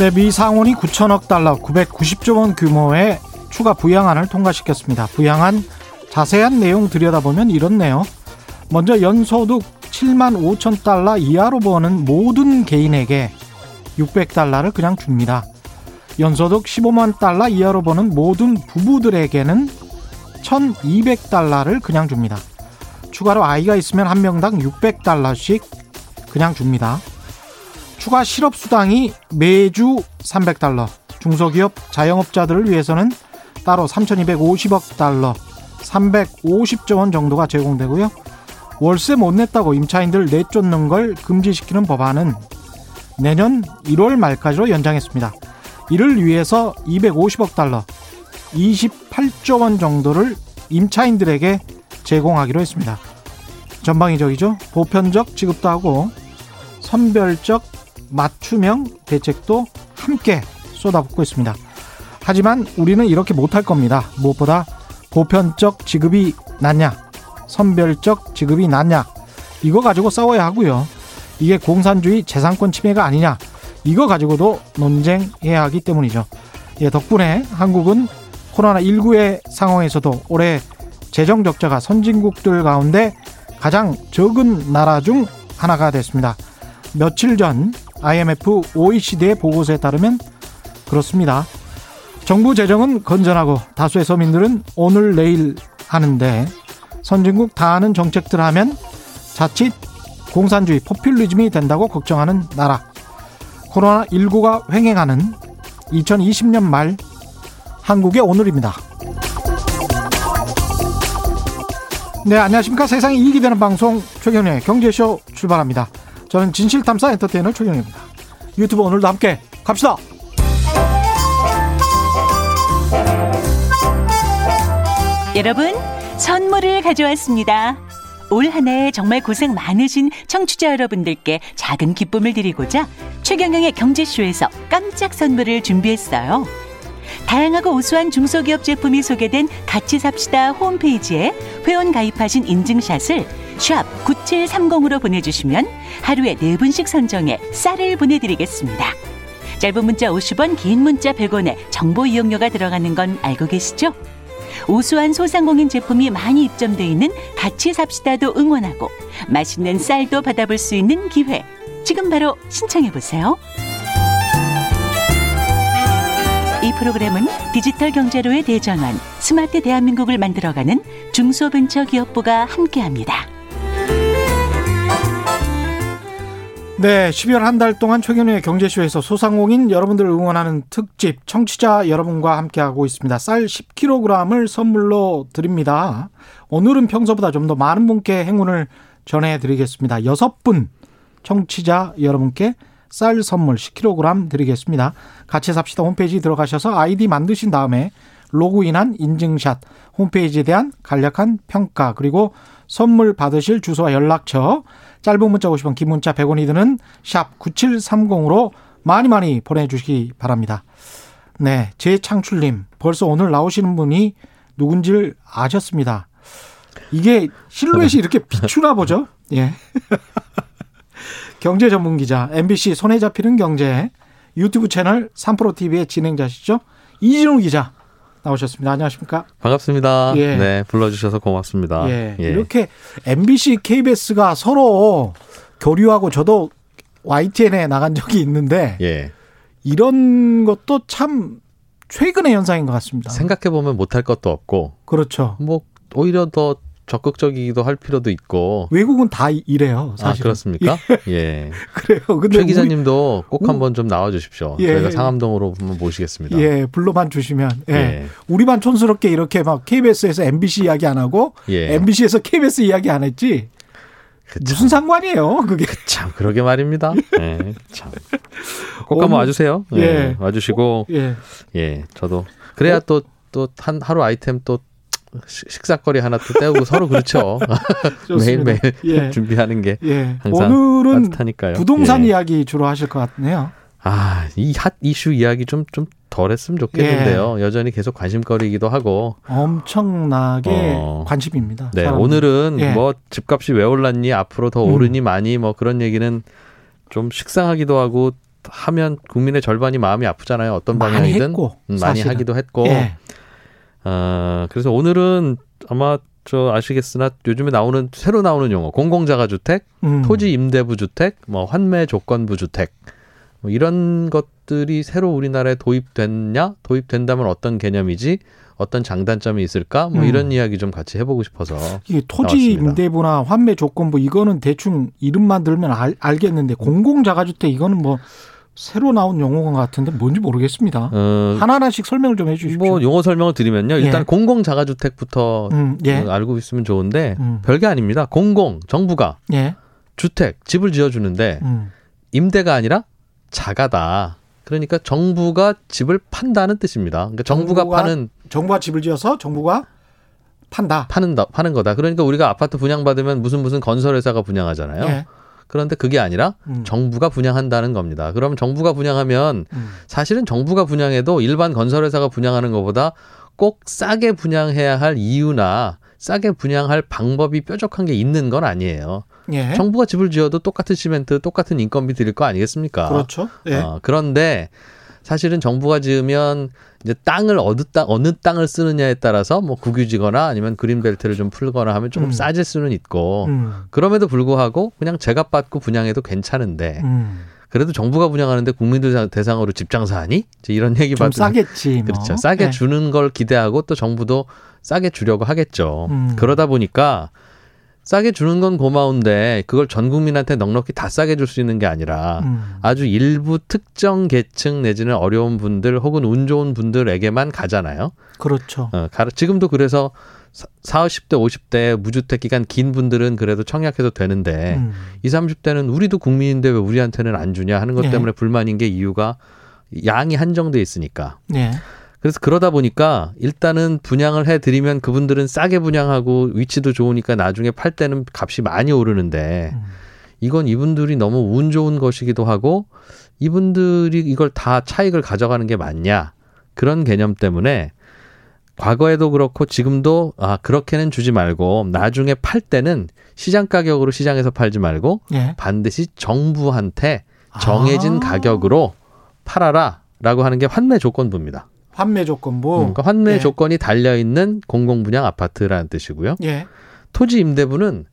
네, 미 상원이 9천억 달러, 990조 원 규모의 추가 부양안을 통과시켰습니다. 부양안 자세한 내용 들여다보면 이렇네요. 먼저 연소득 7만 5천 달러 이하로 버는 모든 개인에게 600달러를 그냥 줍니다. 연소득 15만 달러 이하로 버는 모든 부부들에게는 1,200달러를 그냥 줍니다. 추가로 아이가 있으면 한 명당 600달러씩 그냥 줍니다. 추가 실업수당이 매주 300달러, 중소기업 자영업자들을 위해서는 따로 3,250억 달러, 350조 원 정도가 제공되고요. 월세 못 냈다고 임차인들 내쫓는 걸 금지시키는 법안은 내년 1월 말까지로 연장했습니다. 이를 위해서 250억 달러, 28조 원 정도를 임차인들에게 제공하기로 했습니다. 전방위적이죠. 보편적 지급도 하고 선별적 맞춤형 대책도 함께 쏟아붓고 있습니다. 하지만 우리는 이렇게 못할 겁니다. 무엇보다 보편적 지급이 낫냐, 선별적 지급이 낫냐, 이거 가지고 싸워야 하고요. 이게 공산주의 재산권 침해가 아니냐, 이거 가지고도 논쟁해야 하기 때문이죠. 예, 덕분에 한국은 코로나19의 상황에서도 올해 재정 적자가 선진국들 가운데 가장 적은 나라 중 하나가 됐습니다. 며칠 전 IMF OECD의 보고서에 따르면 그렇습니다. 정부 재정은 건전하고 다수의 서민들은 오늘 내일 하는데 선진국 다 하는 정책들 하면 자칫 공산주의 포퓰리즘이 된다고 걱정하는 나라. 코로나19가 횡행하는 2020년 말 한국의 오늘입니다. 네, 안녕하십니까. 세상에 이익이 되는 방송 최경련의 경제쇼 출발합니다. 저는 진실탐사 엔터테이너 최경련입니다. 유튜브 오늘도 함께 갑시다. 여러분, 선물을 가져왔습니다. 올 한해 정말 고생 많으신 청취자 여러분들께 작은 기쁨을 드리고자 최경영의 경제쇼에서 깜짝 선물을 준비했어요. 다양하고 우수한 중소기업 제품이 소개된 같이 삽시다 홈페이지에 회원 가입하신 인증샷을 샵 9730으로 보내주시면 하루에 4분씩 선정해 쌀을 보내드리겠습니다. 짧은 문자 50원, 긴 문자 100원에 정보 이용료가 들어가는 건 알고 계시죠? 우수한 소상공인 제품이 많이 입점돼 있는 같이 삽시다도 응원하고 맛있는 쌀도 받아볼 수 있는 기회. 지금 바로 신청해 보세요. 이 프로그램은 디지털 경제로의 대전환, 스마트 대한민국을 만들어가는 중소벤처기업부가 함께합니다. 네, 12월 한 달 동안 최경련의 경제쇼에서 소상공인 여러분들을 응원하는 특집 청취자 여러분과 함께하고 있습니다. 쌀 10kg을 선물로 드립니다. 오늘은 평소보다 좀 더 많은 분께 행운을 전해드리겠습니다. 여섯 분 청취자 여러분께 쌀 선물 10kg 드리겠습니다. 같이 삽시다 홈페이지 들어가셔서 아이디 만드신 다음에 로그인한 인증샷, 홈페이지에 대한 간략한 평가, 그리고 선물 받으실 주소와 연락처, 짧은 문자 50원, 긴 문자 100원이 드는 샵 9730으로 많이 많이 보내주시기 바랍니다. 네, 재창출님, 벌써 오늘 나오시는 분이 누군지를 아셨습니다. 이게 실루엣이 이렇게 비추나 보죠? 예. 경제 전문 기자, MBC 손에 잡히는 경제, 유튜브 채널 3프로TV의 진행자시죠? 이진우 기자 나오셨습니다. 안녕하십니까? 반갑습니다. 예. 네, 불러주셔서 고맙습니다. 예. 예. 이렇게 MBC, KBS가 서로 교류하고 저도 YTN에 나간 적이 있는데 예. 이런 것도 참 최근의 현상인 것 같습니다. 생각해 보면 못할 것도 없고, 그렇죠. 뭐 오히려 더 적극적이기도 할 필요도 있고. 외국은 다 이래요. 사실. 아, 그렇습니까? 예. 예. 그래요. 근데 최 기자님도 꼭 한번 좀 나와 주십시오. 예. 저희가 상암동으로 한번 모시겠습니다. 예, 불러만 주시면. 예. 예. 우리만 촌스럽게 이렇게 막 KBS에서 MBC 이야기 안 하고 예. MBC에서 KBS 이야기 안 했지. 그참. 무슨 상관이에요, 그게? 참, 그러게 말입니다. 예, 참. 꼭 한번 와주세요. 예. 예. 와주시고. 예. 예, 저도. 그래야 어? 또, 또, 한 하루 아이템 또 식사거리 하나 또 때우고 서로 그렇죠. 매일매일 예. 준비하는 게 예. 항상 오늘은 따뜻하니까요. 부동산 예. 이야기 주로 하실 것 같네요. 아, 이 핫 이슈 이야기 좀, 좀 덜 했으면 좋겠는데요. 예. 여전히 계속 관심거리이기도 하고. 엄청나게 어. 관심입니다. 네, 사람들. 오늘은 예. 뭐 집값이 왜 올랐니? 앞으로 더 음. 오르니 많이 뭐 그런 얘기는 좀 식상하기도 하고 하면 국민의 절반이 마음이 아프잖아요. 어떤 방향이든 많이, 했고, 음, 많이 하기도 했고. 예. 어, 그래서 오늘은 아마 저 아시겠으나 요즘에 나오는 새로 나오는 용어 공공자가 주택, 음. 토지 임대부 주택, 뭐 환매 조건부 주택 뭐 이런 것들이 새로 우리나라에 도입됐냐? 도입된다면 어떤 개념이지? 어떤 장단점이 있을까? 뭐 음. 이런 이야기 좀 같이 해보고 싶어서. 이게 토지 나왔습니다. 임대부나 환매 조건부 이거는 대충 이름만 들면 알, 알겠는데 공공자가주택 이거는 뭐 새로 나온 용어가 같은데 뭔지 모르겠습니다. 어, 하나하나씩 설명을 좀 해주십시오. 뭐 용어 설명을 드리면요. 일단 예. 공공 자가주택부터 음, 예. 알고 있으면 좋은데 음. 별게 아닙니다. 공공 정부가 예. 주택 집을 지어주는데 음. 임대가 아니라 자가다. 그러니까 정부가 집을 판다는 뜻입니다. 그러니까 정부가, 정부가 파는 정부가 집을 지어서 정부가 판다. 파는 파는 거다. 그러니까 우리가 아파트 분양받으면 무슨 무슨 건설회사가 분양하잖아요. 예. 그런데 그게 아니라 음. 정부가 분양한다는 겁니다. 그럼 정부가 분양하면 음. 사실은 정부가 분양해도 일반 건설회사가 분양하는 것보다 꼭 싸게 분양해야 할 이유나 싸게 분양할 방법이 뾰족한 게 있는 건 아니에요. 예. 정부가 집을 지어도 똑같은 시멘트, 똑같은 인건비 드릴 거 아니겠습니까? 그렇죠. 예. 어, 그런데 사실은 정부가 지으면 이제 땅을 어느 땅 어느 땅을 쓰느냐에 따라서 뭐 국유지거나 아니면 그린벨트를 좀 풀거나 하면 조금 음. 싸질 수는 있고 음. 그럼에도 불구하고 그냥 제값 받고 분양해도 괜찮은데 음. 그래도 정부가 분양하는데 국민들 대상으로 집 장사하니? 이런 얘기 받으면 싸겠지. 뭐. 그렇죠. 싸게 네. 주는 걸 기대하고 또 정부도 싸게 주려고 하겠죠. 음. 그러다 보니까 싸게 주는 건 고마운데 그걸 전 국민한테 넉넉히 다 싸게 줄 수 있는 게 아니라 음. 아주 일부 특정 계층 내지는 어려운 분들 혹은 운 좋은 분들에게만 가잖아요. 그렇죠. 어, 지금도 그래서 40, 50대, 50대 무주택 기간 긴 분들은 그래도 청약해도 되는데 음. 20, 30대는 우리도 국민인데 왜 우리한테는 안 주냐 하는 것 네. 때문에 불만인 게 이유가 양이 한정돼 있으니까. 네. 그래서 그러다 보니까 일단은 분양을 해드리면 그분들은 싸게 분양하고 위치도 좋으니까 나중에 팔 때는 값이 많이 오르는데 음. 이건 이분들이 너무 운 좋은 것이기도 하고 이분들이 이걸 다 차익을 가져가는 게 맞냐 그런 개념 때문에 과거에도 그렇고 지금도 아 그렇게는 주지 말고 나중에 팔 때는 시장 가격으로 시장에서 팔지 말고 예. 반드시 정부한테 정해진 아. 가격으로 팔아라라고 하는 게 환매 조건부입니다. 환매 조건부. 음, 그러니까 환매 예. 조건이 달려 있는 공공 분양 아파트라는 뜻이고요. 예. 토지 임대부는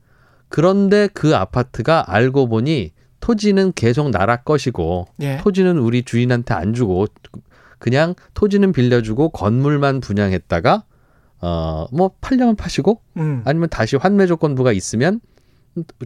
그런데 그 아파트가 알고 보니 토지는 계속 나라 것이고 예. 토지는 우리 주인한테 안 주고 그냥 토지는 빌려주고 건물만 분양했다가 어뭐 팔려면 파시고 음. 아니면 다시 환매 조건부가 있으면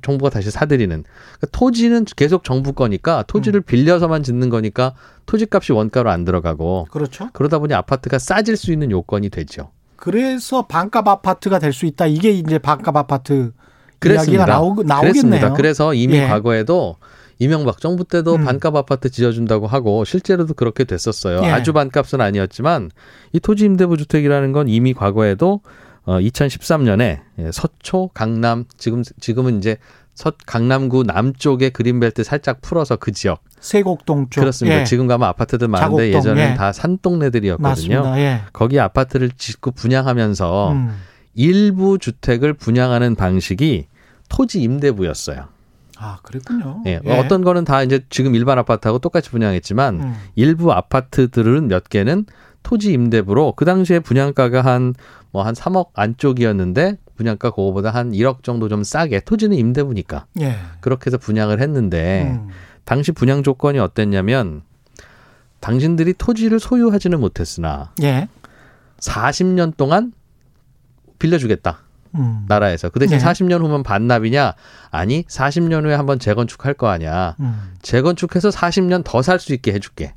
정부가 다시 사들이는 그러니까 토지는 계속 정부 거니까 토지를 음. 빌려서만 짓는 거니까 토지값이 원가로 안 들어가고 그렇죠. 그러다 보니 아파트가 싸질 수 있는 요건이 되죠. 그래서 반값 아파트가 될 수 있다. 이게 이제 반값 아파트 그랬습니다. 이야기가 나오, 나오겠네요. 그랬습니다. 그래서 이미 예. 과거에도 이명박 정부 때도 음. 반값 아파트 지어준다고 하고 실제로도 그렇게 됐었어요. 예. 아주 반값은 아니었지만 이 토지 임대부 주택이라는 건 이미 과거에도 어 2013년에 예, 서초 강남 지금 지금은 이제 서 강남구 남쪽에 그린벨트 살짝 풀어서 그 지역 세곡동 쪽 그렇습니다. 예. 지금 가면 아파트들 많은데 예전엔 예. 다 산동네들이었거든요. 예. 거기 아파트를 짓고 분양하면서 음. 일부 주택을 분양하는 방식이 토지 임대부였어요. 아, 그랬군요. 예. 예. 어떤 거는 다 이제 지금 일반 아파트하고 똑같이 분양했지만 음. 일부 아파트들은 몇 개는 토지 임대부로 그 당시에 분양가가 한 뭐한 뭐한 3억 안쪽이었는데 분양가 그거보다 한 1억 정도 좀 싸게 토지는 임대부니까. 예. 그렇게 해서 분양을 했는데 음. 당시 분양 조건이 어땠냐면 당신들이 토지를 소유하지는 못했으나 예. 40년 동안 빌려주겠다. 음. 나라에서. 그 대신 네. 40년 후면 반납이냐? 아니, 40년 후에 한번 재건축할 거 아니야. 음. 재건축해서 40년 더 살 수 있게 해줄게.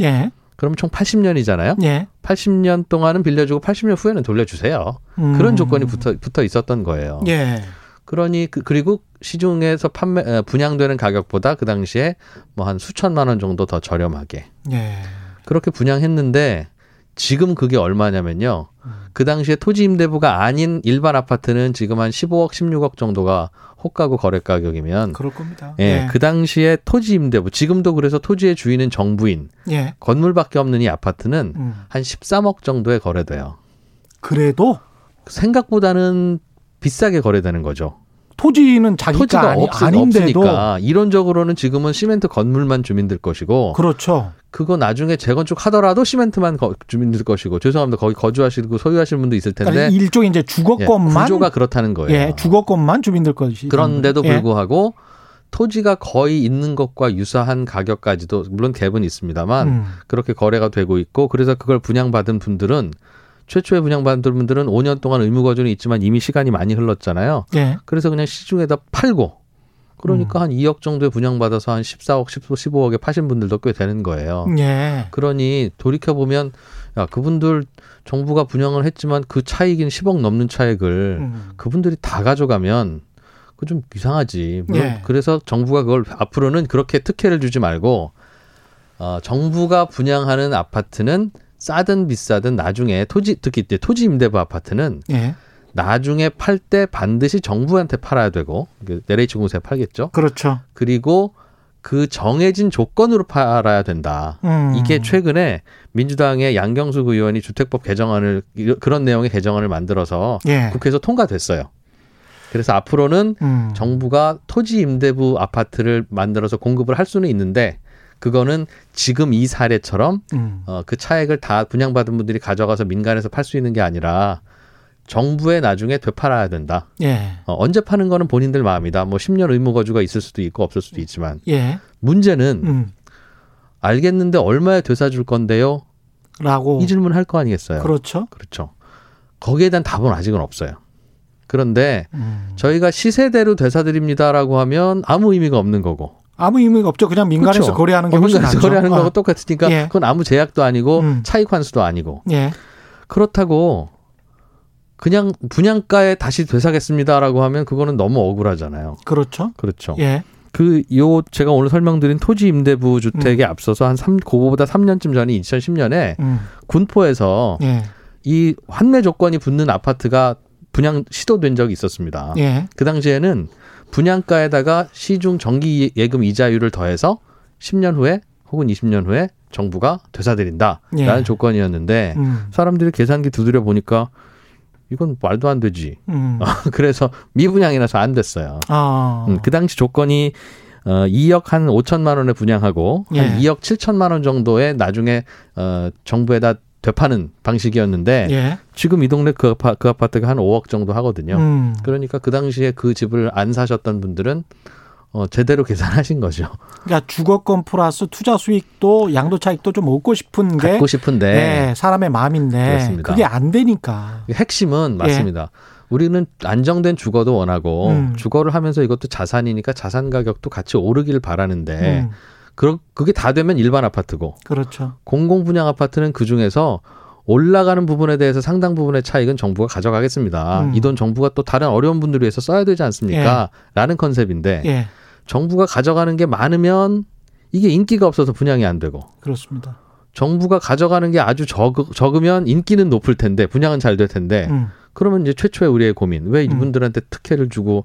예. 그럼 총 80년이잖아요. 예. 80년 동안은 빌려주고 80년 후에는 돌려주세요. 음. 그런 조건이 붙어, 붙어 있었던 거예요. 예. 그러니 그, 그리고 시중에서 판매 분양되는 가격보다 그 당시에 뭐 한 수천만 원 정도 더 저렴하게 예. 그렇게 분양했는데 지금 그게 얼마냐면요. 음. 그 당시에 토지 임대부가 아닌 일반 아파트는 지금 한 15억, 16억 정도가 호가구 거래 가격이면 그럴 겁니다. 예, 예. 그 당시에 토지 임대부 지금도 그래서 토지의 주인은 정부인 예. 건물밖에 없는 이 아파트는 음. 한 13억 정도에 거래돼요. 그래도 생각보다는 비싸게 거래되는 거죠. 토지는 자기가 토지가 아니, 없, 아닌데도 없으니까 이론적으로는 지금은 시멘트 건물만 주민들 것이고 그렇죠. 그거 나중에 재건축 하더라도 시멘트만 거, 주민들 것이고 죄송합니다. 거기 거주하시고 소유하시는 분도 있을 텐데 그러니까 일종의 이제 주거권만 예, 구조가 그렇다는 거예요. 예, 주거권만 주민들 것이 그런데도 예. 불구하고 토지가 거의 있는 것과 유사한 가격까지도 물론 갭은 있습니다만 음. 그렇게 거래가 되고 있고 그래서 그걸 분양받은 분들은 최초에 분양받은 분들은 5년 동안 의무 거주는 있지만 이미 시간이 많이 흘렀잖아요. 예. 그래서 그냥 시중에다 팔고 그러니까 음. 한 2억 정도에 분양받아서 한 14억, 15억에 파신 분들도 꽤 되는 거예요. 예. 그러니 돌이켜 보면 야 그분들 정부가 분양을 했지만 그 차익인 10억 넘는 차익을 음. 그분들이 다 가져가면 그 좀 이상하지. 물론 예. 그래서 정부가 그걸 앞으로는 그렇게 특혜를 주지 말고 어, 정부가 분양하는 아파트는 싸든 비싸든 나중에 토지 특히 토지 임대부 아파트는 예. 나중에 팔 때 반드시 정부한테 팔아야 되고 LH 공사에 팔겠죠. 그렇죠. 그리고 그 정해진 조건으로 팔아야 된다. 음. 이게 최근에 민주당의 양경수 의원이 주택법 개정안을 그런 내용의 개정안을 만들어서 예. 국회에서 통과됐어요. 그래서 앞으로는 음. 정부가 토지 임대부 아파트를 만들어서 공급을 할 수는 있는데 그거는 지금 이 사례처럼 음. 어, 그 차액을 다 분양받은 분들이 가져가서 민간에서 팔 수 있는 게 아니라 정부에 나중에 되팔아야 된다. 예. 어, 언제 파는 거는 본인들 마음이다. 뭐 10년 의무 거주가 있을 수도 있고 없을 수도 있지만 예. 문제는 음. 알겠는데 얼마에 되사줄 건데요? 라고 이 질문 할 거 아니겠어요? 그렇죠. 그렇죠. 거기에 대한 답은 아직은 없어요. 그런데 음. 저희가 시세대로 되사드립니다라고 하면 아무 의미가 없는 거고 아무 의미가 없죠. 그냥 민간에서 그렇죠. 거래하는 게 어, 훨씬 민간에서 낫죠. 거래하는 거하고 어. 똑같으니까 예. 그건 아무 제약도 아니고 음. 차익 환수도 아니고 예. 그렇다고 그냥 분양가에 다시 되사겠습니다라고 하면 그거는 너무 억울하잖아요. 그렇죠. 그렇죠. 예. 그 요 제가 오늘 설명드린 토지 임대부 주택에 음. 앞서서 한 3, 그거보다 3년쯤 전인 2010년에 음. 군포에서 예. 이 환매 조건이 붙는 아파트가 분양 시도된 적이 있었습니다. 예. 그 당시에는 분양가에다가 시중 정기 예금 이자율을 더해서 10년 후에 혹은 20년 후에 정부가 되사드린다라는 예. 조건이었는데 음. 사람들이 계산기 두드려 보니까 이건 말도 안 되지. 음. 그래서 미분양이라서 안 됐어요. 아. 음, 그 당시 조건이 어 2억 한 5천만 원에 분양하고 예. 한 2억 7천만 원 정도에 나중에 어 정부에다 되파는 방식이었는데 예. 지금 이 동네 그, 아파, 그 아파트가 한 5억 정도 하거든요. 음. 그러니까 그 당시에 그 집을 안 사셨던 분들은 어, 제대로 계산하신 거죠. 그러니까 주거권 플러스 투자 수익도 양도 차익도 좀 얻고 싶은 게 갖고 싶은데 네, 사람의 마음인데 그렇습니다. 그게 안 되니까. 핵심은 맞습니다. 예. 우리는 안정된 주거도 원하고 음. 주거를 하면서 이것도 자산이니까 자산 가격도 같이 오르기를 바라는데 음. 그 그게 다 되면 일반 아파트고 그렇죠. 공공 분양 아파트는 그 중에서 올라가는 부분에 대해서 상당 부분의 차익은 정부가 가져가겠습니다. 음. 이돈 정부가 또 다른 어려운 분들을 위해서 써야 되지 않습니까? 예. 라는 컨셉인데 예. 정부가 가져가는 게 많으면 이게 인기가 없어서 분양이 안 되고 그렇습니다. 정부가 가져가는 게 아주 적, 적으면 인기는 높을 텐데 분양은 잘 될 텐데 음. 그러면 이제 최초의 우리의 고민 왜 이분들한테 특혜를 주고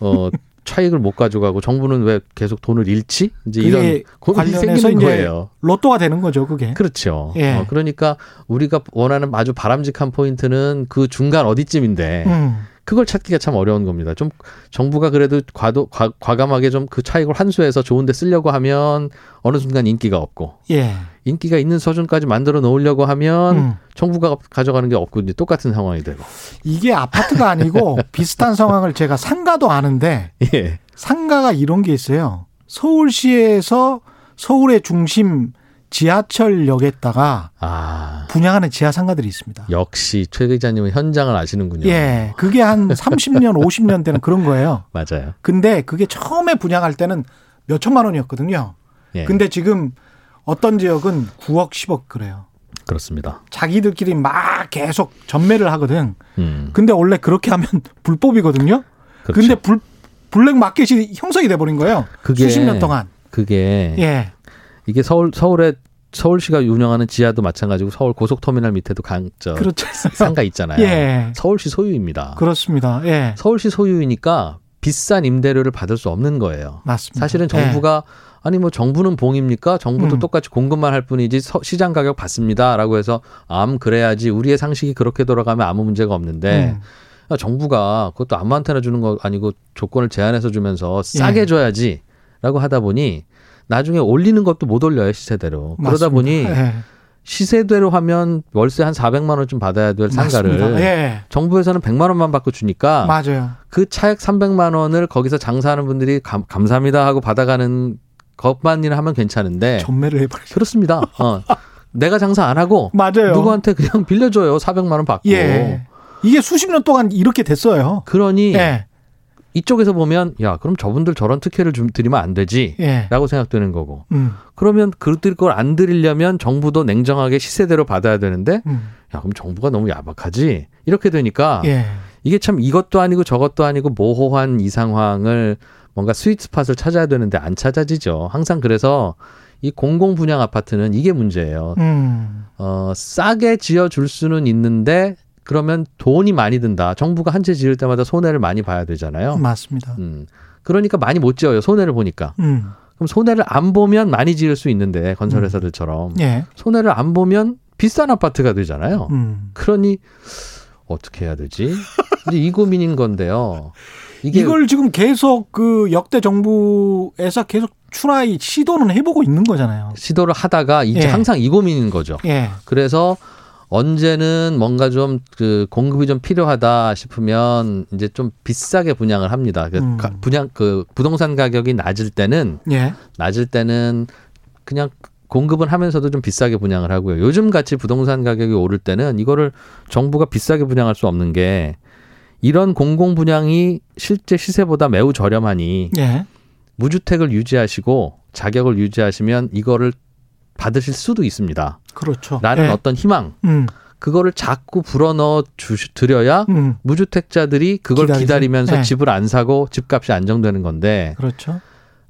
어 차익을 못 가져가고 정부는 왜 계속 돈을 잃지? 이제 이런 고민이 생기는 거예요. 로또가 되는 거죠, 그게. 그렇죠. 예. 어, 그러니까 우리가 원하는 아주 바람직한 포인트는 그 중간 어디쯤인데 음. 그걸 찾기가 참 어려운 겁니다. 좀 정부가 그래도 과도 과, 과감하게 좀 그 차익을 환수해서 좋은데 쓰려고 하면 어느 순간 인기가 없고 예. 인기가 있는 수준까지 만들어 놓으려고 하면 음. 정부가 가져가는 게 없고 이제 똑같은 상황이 되고 이게 아파트가 아니고 비슷한 상황을 제가 상가도 아는데 예. 상가가 이런 게 있어요. 서울시에서 서울의 중심 지하철역에다가 아. 분양하는 지하 상가들이 있습니다. 역시 최 기자님은 현장을 아시는군요. 예. 그게 한 30년, 50년 대는 그런 거예요. 맞아요. 근데 그게 처음에 분양할 때는 몇 천만 원이었거든요. 예. 근데 지금 어떤 지역은 9억, 10억 그래요. 그렇습니다. 자기들끼리 막 계속 전매를 하거든. 음. 근데 원래 그렇게 하면 불법이거든요. 그렇죠. 근데 불, 블랙 마켓이 형성이 돼 버린 거예요. 그게 수십 년 동안. 그게 예. 이게 서울 서울에 서울시가 운영하는 지하도 마찬가지고 서울 고속터미널 밑에도 강 저 그렇죠. 상가 있잖아요. 예. 서울시 소유입니다. 그렇습니다. 예. 서울시 소유이니까 비싼 임대료를 받을 수 없는 거예요. 맞습니다. 사실은 정부가 예. 아니 뭐 정부는 봉입니까? 정부도 음. 똑같이 공급만 할 뿐이지 서, 시장 가격 받습니다라고 해서 암 그래야지 우리의 상식이 그렇게 돌아가면 아무 문제가 없는데 음. 정부가 그것도 아무한테나 주는 거 아니고 조건을 제한해서 주면서 싸게 예. 줘야지라고 하다 보니 나중에 올리는 것도 못 올려요 시세대로. 맞습니다. 그러다 보니 예. 시세대로 하면 월세 한 400만 원쯤 받아야 될 상가를 예. 정부에서는 100만 원만 받고 주니까 맞아요. 그 차액 300만 원을 거기서 장사하는 분들이 감, 감사합니다 하고 받아가는 것만이나 하면 괜찮은데 전매를 해버리죠. 그렇습니다. 어. 내가 장사 안 하고 맞아요. 누구한테 그냥 빌려줘요. 400만 원 받고. 예. 이게 수십 년 동안 이렇게 됐어요. 그러니 예. 이쪽에서 보면 야 그럼 저분들 저런 특혜를 좀 드리면 안 되지라고 예. 생각되는 거고 음. 그러면 그들 걸 안 드리려면 정부도 냉정하게 시세대로 받아야 되는데 음. 야 그럼 정부가 너무 야박하지 이렇게 되니까 예. 이게 참 이것도 아니고 저것도 아니고 모호한 이 상황을 뭔가 스위트 스팟을 찾아야 되는데 안 찾아지죠 항상 그래서 이 공공 분양 아파트는 이게 문제예요. 음. 어 싸게 지어 줄 수는 있는데 그러면 돈이 많이 든다. 정부가 한 채 지을 때마다 손해를 많이 봐야 되잖아요. 맞습니다. 음. 그러니까 많이 못 지어요. 손해를 보니까. 음. 그럼 손해를 안 보면 많이 지을 수 있는데 건설회사들처럼 음. 예. 손해를 안 보면 비싼 아파트가 되잖아요. 음. 그러니 어떻게 해야 되지? 이제 이 고민인 건데요. 이게 이걸 지금 계속 그 역대 정부에서 계속 추라이 시도는 해보고 있는 거잖아요. 시도를 하다가 이제 예. 항상 이 고민인 거죠. 예. 그래서 언제는 뭔가 좀 그 공급이 좀 필요하다 싶으면 이제 좀 비싸게 분양을 합니다. 그 음. 분양 그 부동산 가격이 낮을 때는 예. 낮을 때는 그냥 공급은 하면서도 좀 비싸게 분양을 하고요. 요즘 같이 부동산 가격이 오를 때는 이거를 정부가 비싸게 분양할 수 없는 게 이런 공공 분양이 실제 시세보다 매우 저렴하니 예. 무주택을 유지하시고 자격을 유지하시면 이거를 받으실 수도 있습니다. 그렇죠. 라는 네. 어떤 희망. 음. 그거를 자꾸 불어넣어 주 드려야 음. 무주택자들이 그걸 기다리지? 기다리면 서 네. 집을 안 사고 집값이 안정되는 건데. 그렇죠.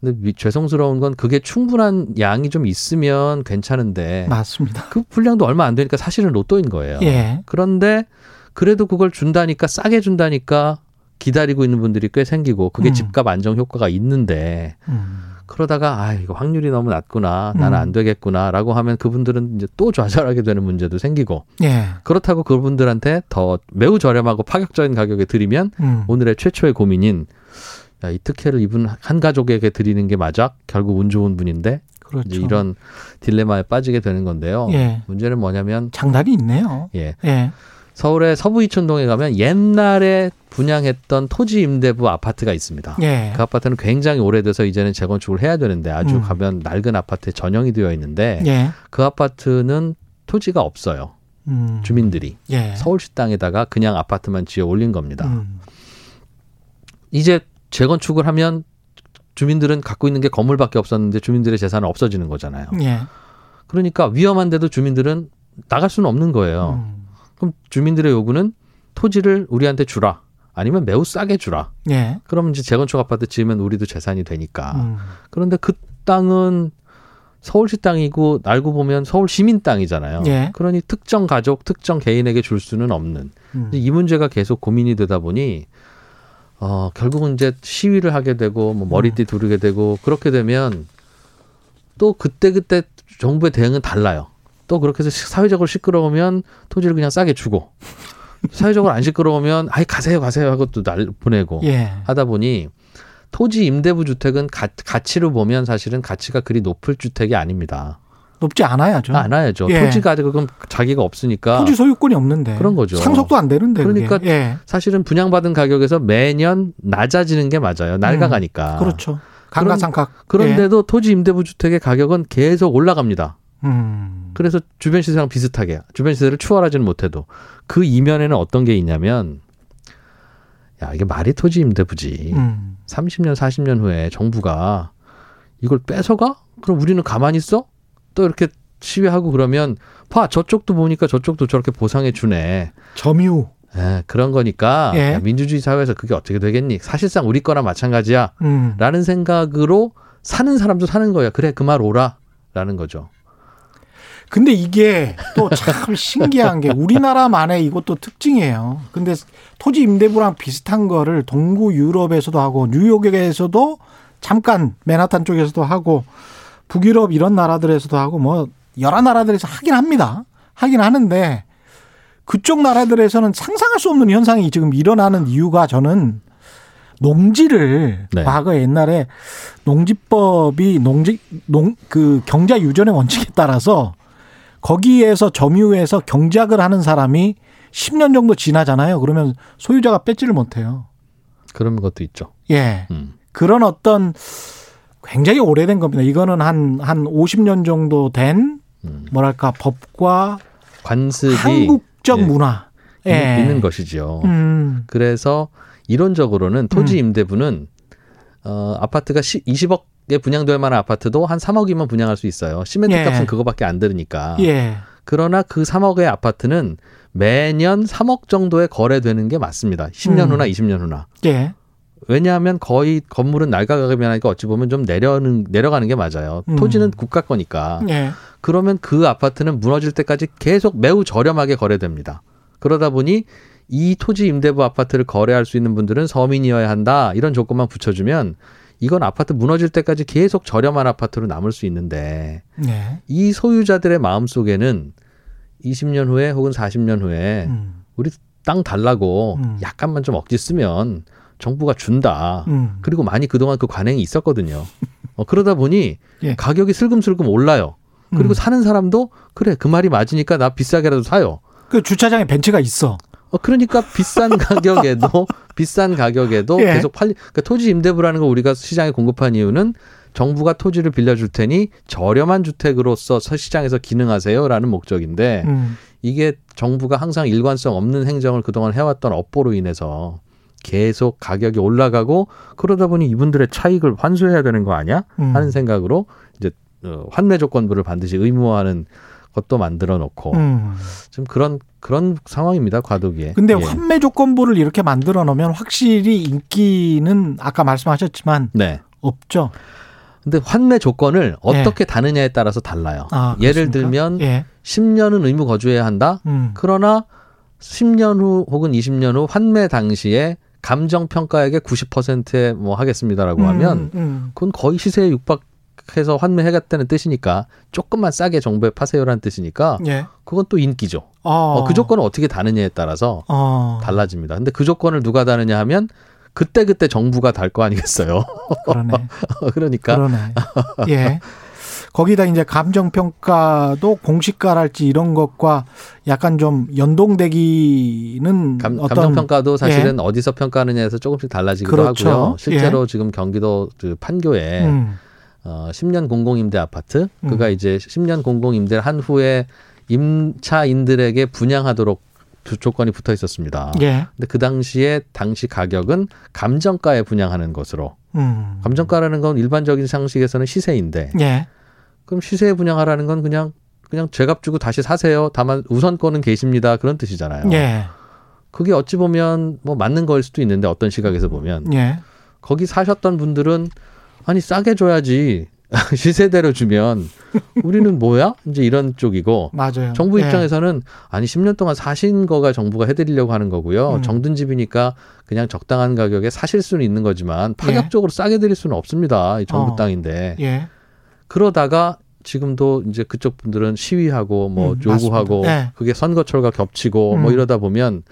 근데 죄송스러운 건 그게 충분한 양이 좀 있으면 괜찮은데. 맞습니다. 그 분량도 얼마 안 되니까 사실은 로또인 거예요. 예. 그런데 그래도 그걸 준다니까 싸게 준다니까 기다리고 있는 분들이 꽤 생기고 그게 음. 집값 안정 효과가 있는데 음. 그러다가 아 이거 확률이 너무 낮구나 나는 음. 안 되겠구나라고 하면 그분들은 이제 또 좌절하게 되는 문제도 생기고 예. 그렇다고 그분들한테 더 매우 저렴하고 파격적인 가격에 드리면 음. 오늘의 최초의 고민인 야, 이 특혜를 이분 한 가족에게 드리는 게 맞아 결국 운 좋은 분인데 그렇죠. 이런 딜레마에 빠지게 되는 건데요. 예. 문제는 뭐냐면 장단이 있네요. 예. 예. 서울의 서부 이촌동에 가면 옛날에 분양했던 토지 임대부 아파트가 있습니다. 예. 그 아파트는 굉장히 오래돼서 이제는 재건축을 해야 되는데 아주 음. 가면 낡은 아파트에 전형이 되어 있는데 예. 그 아파트는 토지가 없어요. 음. 주민들이 예. 서울시 땅에다가 그냥 아파트만 지어 올린 겁니다. 음. 이제 재건축을 하면 주민들은 갖고 있는 게 건물밖에 없었는데 주민들의 재산은 없어지는 거잖아요. 예. 그러니까 위험한데도 주민들은 나갈 수는 없는 거예요. 음. 그럼 주민들의 요구는 토지를 우리한테 주라. 아니면 매우 싸게 주라. 예. 그러면 이제 재건축 아파트 지으면 우리도 재산이 되니까. 음. 그런데 그 땅은 서울시 땅이고 알고 보면 서울 시민 땅이잖아요. 예. 그러니 특정 가족, 특정 개인에게 줄 수는 없는 음. 이 문제가 계속 고민이 되다 보니 어 결국은 이제 시위를 하게 되고 뭐 머리띠 음. 두르게 되고 그렇게 되면 또 그때 그때 정부의 대응은 달라요. 또 그렇게 해서 사회적으로 시끄러우면 토지를 그냥 싸게 주고 사회적으로 안 시끄러우면 아이 가세요 가세요 하고 또 날 보내고 예. 하다 보니 토지 임대부 주택은 가, 가치로 보면 사실은 가치가 그리 높을 주택이 아닙니다. 높지 않아야죠. 않아야죠. 예. 토지가 그럼 자기가 없으니까 토지 소유권이 없는데 그런 거죠. 상속도 안 되는데 그러니까 예. 사실은 분양받은 가격에서 매년 낮아지는 게 맞아요. 낡아가니까. 음, 그렇죠. 강가상각. 그런, 데도 예. 토지 임대부 주택의 가격은 계속 올라갑니다. 음. 그래서 주변 시세랑 비슷하게 주변 시세를 추월하지는 못해도 그 이면에는 어떤 게 있냐면 야 이게 말이 토지 임대부지. 음. 30년 40년 후에 정부가 이걸 뺏어가? 그럼 우리는 가만히 있어? 또 이렇게 시위하고 그러면 봐 저쪽도 보니까 저쪽도 저렇게 보상해 주네. 점유. 예, 그런 거니까 예. 야, 민주주의 사회에서 그게 어떻게 되겠니? 사실상 우리 거나 마찬가지야. 음. 라는 생각으로 사는 사람도 사는 거야. 그래 그 말 오라. 라는 거죠. 근데 이게 또 참 신기한 게 우리나라만의 이것도 특징이에요. 근데 토지 임대부랑 비슷한 거를 동구 유럽에서도 하고 뉴욕에서도 잠깐 맨하탄 쪽에서도 하고 북유럽 이런 나라들에서도 하고 뭐 여러 나라들에서 하긴 합니다. 하긴 하는데 그쪽 나라들에서는 상상할 수 없는 현상이 지금 일어나는 이유가 저는 농지를 네. 과거 옛날에 농지법이 농지 농 그 경자 유전의 원칙에 따라서 거기에서 점유해서 경작을 하는 사람이 10년 정도 지나잖아요. 그러면 소유자가 뺏지를 못해요. 그런 것도 있죠. 예. 음. 그런 어떤 굉장히 오래된 겁니다. 이거는 한, 한 50년 정도 된, 음. 뭐랄까, 법과 관습이 한국적 예. 문화. 예. 있는 것이죠. 음. 그래서 이론적으로는 토지 음. 임대부는 어, 아파트가 20억에 분양될 만한 아파트도 한 3억이면 분양할 수 있어요. 시멘트 예. 값은 그거밖에 안 들으니까. 예. 그러나 그 3억의 아파트는 매년 3억 정도에 거래되는 게 맞습니다. 10년 음. 후나 20년 후나. 예. 왜냐하면 거의 건물은 날가가게 변하니까 어찌 보면 좀 내려는 내려가는 게 맞아요. 음. 토지는 국가 거니까. 예. 그러면 그 아파트는 무너질 때까지 계속 매우 저렴하게 거래됩니다. 그러다 보니 이 토지 임대부 아파트를 거래할 수 있는 분들은 서민이어야 한다. 이런 조건만 붙여주면 이건 아파트 무너질 때까지 계속 저렴한 아파트로 남을 수 있는데 네. 이 소유자들의 마음 속에는 20년 후에 혹은 40년 후에 음. 우리 땅 달라고 음. 약간만 좀 억지 쓰면 정부가 준다. 음. 그리고 많이 그동안 그 관행이 있었거든요. 어, 그러다 보니 예. 가격이 슬금슬금 올라요. 그리고 음. 사는 사람도 그래 그 말이 맞으니까 나 비싸게라도 사요. 그 주차장에 벤츠가 있어. 어 그러니까 비싼 가격에도 비싼 가격에도 예. 계속 팔리. 그러니까 토지 임대부라는 거 우리가 시장에 공급한 이유는 정부가 토지를 빌려줄 테니 저렴한 주택으로서 시장에서 기능하세요라는 목적인데 음. 이게 정부가 항상 일관성 없는 행정을 그동안 해왔던 업보로 인해서 계속 가격이 올라가고 그러다 보니 이분들의 차익을 환수해야 되는 거 아니야? 음. 하는 생각으로 이제 어, 환매 조건부를 반드시 의무화하는 것도 만들어 놓고 음. 좀 그런 그런 상황입니다 과도기에. 근데 예. 환매 조건부를 이렇게 만들어 놓으면 확실히 인기는 아까 말씀하셨지만 네. 없죠. 근데 환매 조건을 어떻게 예. 다느냐에 따라서 달라요. 아, 예를 들면 예. 10년은 의무 거주해야 한다. 음. 그러나 10년 후 혹은 20년 후 환매 당시에 감정 평가액의 90%에 뭐 하겠습니다라고 음, 하면 음. 그건 거의 시세에 육박 해서 환매해갔다는 뜻이니까 조금만 싸게 정부에 파세요라는 뜻이니까 예. 그건 또 인기죠. 어. 어, 그 조건은 어떻게 다느냐에 따라서 어. 달라집니다. 근데 그 조건을 누가 다느냐 하면 그때 그때 정부가 달 거 아니겠어요. 그러네. 그러니까. 그러네. 예. 거기다 이제 감정 평가도 공시가랄지 이런 것과 약간 좀 연동되기는 감, 어떤 감정 평가도 사실은 예. 어디서 평가하느냐에서 조금씩 달라지기도 그렇죠. 하고요. 실제로 예. 지금 경기도 그 판교에 음. 어 10년 공공임대 아파트 그가 음. 이제 10년 공공임대를 한 후에 임차인들에게 분양하도록 두 조건이 붙어 있었습니다. 예. 근데 그 당시에 당시 가격은 감정가에 분양하는 것으로 음. 감정가라는 건 일반적인 상식에서는 시세인데 예. 그럼 시세에 분양하라는 건 그냥 그냥 죄값 주고 다시 사세요. 다만 우선권은 계십니다. 그런 뜻이잖아요. 예. 그게 어찌 보면 뭐 맞는 거일 수도 있는데 어떤 시각에서 보면 예. 거기 사셨던 분들은 아니 싸게 줘야지 시세대로 주면 우리는 뭐야? 이제 이런 쪽이고 맞아요. 정부 예. 입장에서는 네. 아니 10년 동안 사신 거가 정부가 해드리려고 하는 거고요. 음. 정든 집이니까 그냥 적당한 가격에 사실 수는 있는 거지만 파격적으로 예. 싸게 드릴 수는 없습니다. 이 정부 어. 땅인데 예. 그러다가 지금도 이제 그쪽 분들은 시위하고 뭐 음, 요구하고 네. 그게 선거철과 겹치고 뭐 음. 뭐 이러다 보면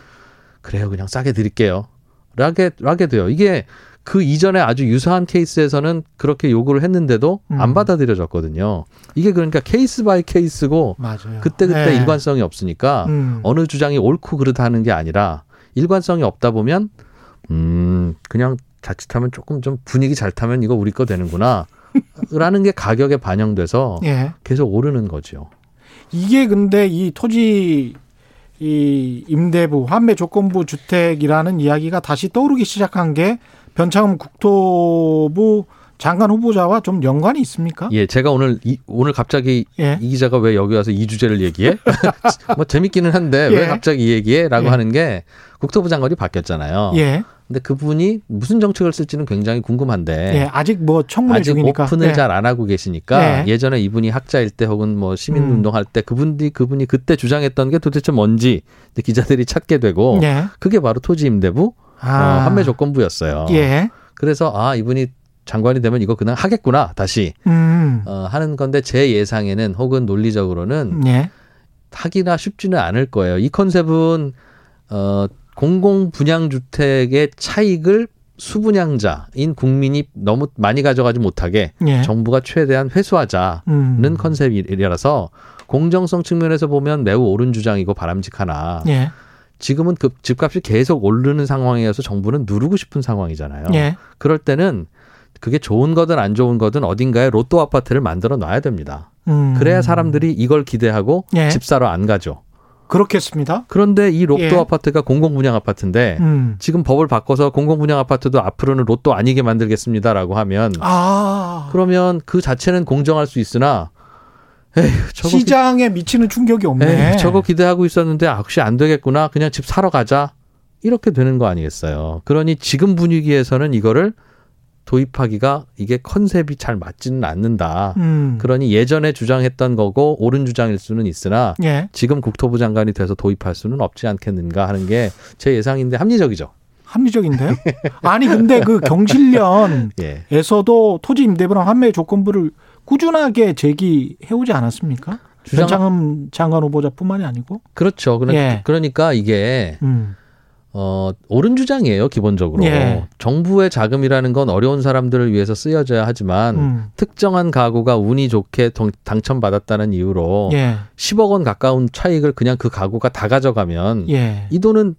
그래요 그냥 싸게 드릴게요 라게 라게 돼요 이게 그 이전에 아주 유사한 케이스에서는 그렇게 요구를 했는데도 음. 안 받아들여졌거든요. 이게 그러니까 case by case고 맞아요. 그때 그때 네. 일관성이 없으니까 음. 어느 주장이 옳고 그르다는 게 아니라 일관성이 없다 보면 음 그냥 자칫하면 조금 좀 분위기 잘 타면 이거 우리 거 되는구나. 라는 게 가격에 반영돼서 예. 계속 오르는 거죠. 이게 근데 이 토지 이 임대부 환매 조건부 주택이라는 이야기가 다시 떠오르기 시작한 게 변창흠 국토부 장관 후보자와 좀 연관이 있습니까? 예, 제가 오늘 이, 오늘 갑자기 예. 이 기자가 왜 여기 와서 이 주제를 얘기해? 뭐 재밌기는 한데 예. 왜 갑자기 이 얘기해?라고 예. 하는 게 국토부 장관이 바뀌었잖아요. 예. 근데 그분이 무슨 정책을 쓸지는 굉장히 궁금한데 예, 아직 뭐 청문회 아직 중이니까 오픈을 예. 잘안 하고 계시니까 예. 전에 이분이 학자일 때 혹은 뭐 시민운동할 음. 때 그분이 그분이 그때 주장했던 게 도대체 뭔지 기자들이 찾게 되고 예. 그게 바로 토지 임대부 아. 어, 판매 조건부였어요. 예. 그래서 아 이분이 장관이 되면 이거 그냥 하겠구나 다시 음. 어, 하는 건데 제 예상에는 혹은 논리적으로는 예. 하기나 쉽지는 않을 거예요. 이 컨셉은 어 공공 분양 주택의 차익을 수분양자인 국민이 너무 많이 가져가지 못하게 예. 정부가 최대한 회수하자는 음. 컨셉이라서 공정성 측면에서 보면 매우 옳은 주장이고 바람직하나 예. 지금은 그 집값이 계속 오르는 상황이어서 정부는 누르고 싶은 상황이잖아요. 예. 그럴 때는 그게 좋은 거든 안 좋은 거든 어딘가에 로또 아파트를 만들어 놔야 됩니다. 음. 그래야 사람들이 이걸 기대하고 예. 집 사러 안 가죠. 그렇겠습니다. 그런데 이 로또 예. 아파트가 공공 분양 아파트인데 음. 지금 법을 바꿔서 공공 분양 아파트도 앞으로는 로또 아니게 만들겠습니다라고 하면 아. 그러면 그 자체는 공정할 수 있으나 에휴, 시장에 기... 미치는 충격이 없네. 에휴, 저거 기대하고 있었는데 아, 혹시 안 되겠구나. 그냥 집 사러 가자. 이렇게 되는 거 아니겠어요. 그러니 지금 분위기에서는 이거를 도입하기가 이게 컨셉이 잘 맞지는 않는다. 음. 그러니 예전에 주장했던 거고 옳은 주장일 수는 있으나 예. 지금 국토부 장관이 돼서 도입할 수는 없지 않겠는가 하는 게 제 예상인데 합리적이죠. 합리적인데요? 아니 근데 그 경실련에서도 예. 토지 임대부랑 환매 조건부를 꾸준하게 제기해오지 않았습니까? 주장... 장관 후보자뿐만이 아니고 그렇죠. 그러, 예. 그러니까 이게 음. 어, 옳은 주장이에요, 기본적으로. 예. 정부의 자금이라는 건 어려운 사람들을 위해서 쓰여져야 하지만 음. 특정한 가구가 운이 좋게 당첨받았다는 이유로 예. 10억 원 가까운 차익을 그냥 그 가구가 다 가져가면 예. 이 돈은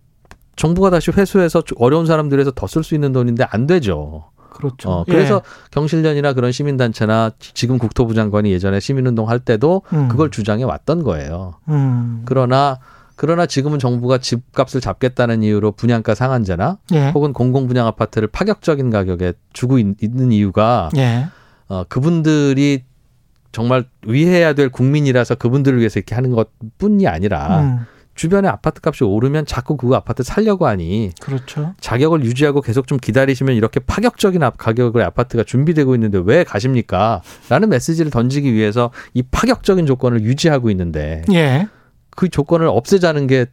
정부가 다시 회수해서 어려운 사람들에서 더 쓸 수 있는 돈인데 안 되죠. 그렇죠. 어, 그래서 예. 경실련이나 그런 시민단체나 지금 국토부 장관이 예전에 시민운동 할 때도 음. 그걸 주장해 왔던 거예요. 음. 그러나 그러나 지금은 정부가 집값을 잡겠다는 이유로 분양가 상한제나 예. 혹은 공공 분양 아파트를 파격적인 가격에 주고 있, 는 이유가 예. 어, 그분들이 정말 위해야 될 국민이라서 그분들을 위해서 이렇게 하는 것 뿐이 아니라 음. 주변에 아파트 값이 오르면 자꾸 그 아파트 살려고 하니 그렇죠. 자격을 유지하고 계속 좀 기다리시면 이렇게 파격적인 가격의 아파트가 준비되고 있는데 왜 가십니까? 라는 메시지를 던지기 위해서 이 파격적인 조건을 유지하고 있는데 예. 그 조건을 없애자는 게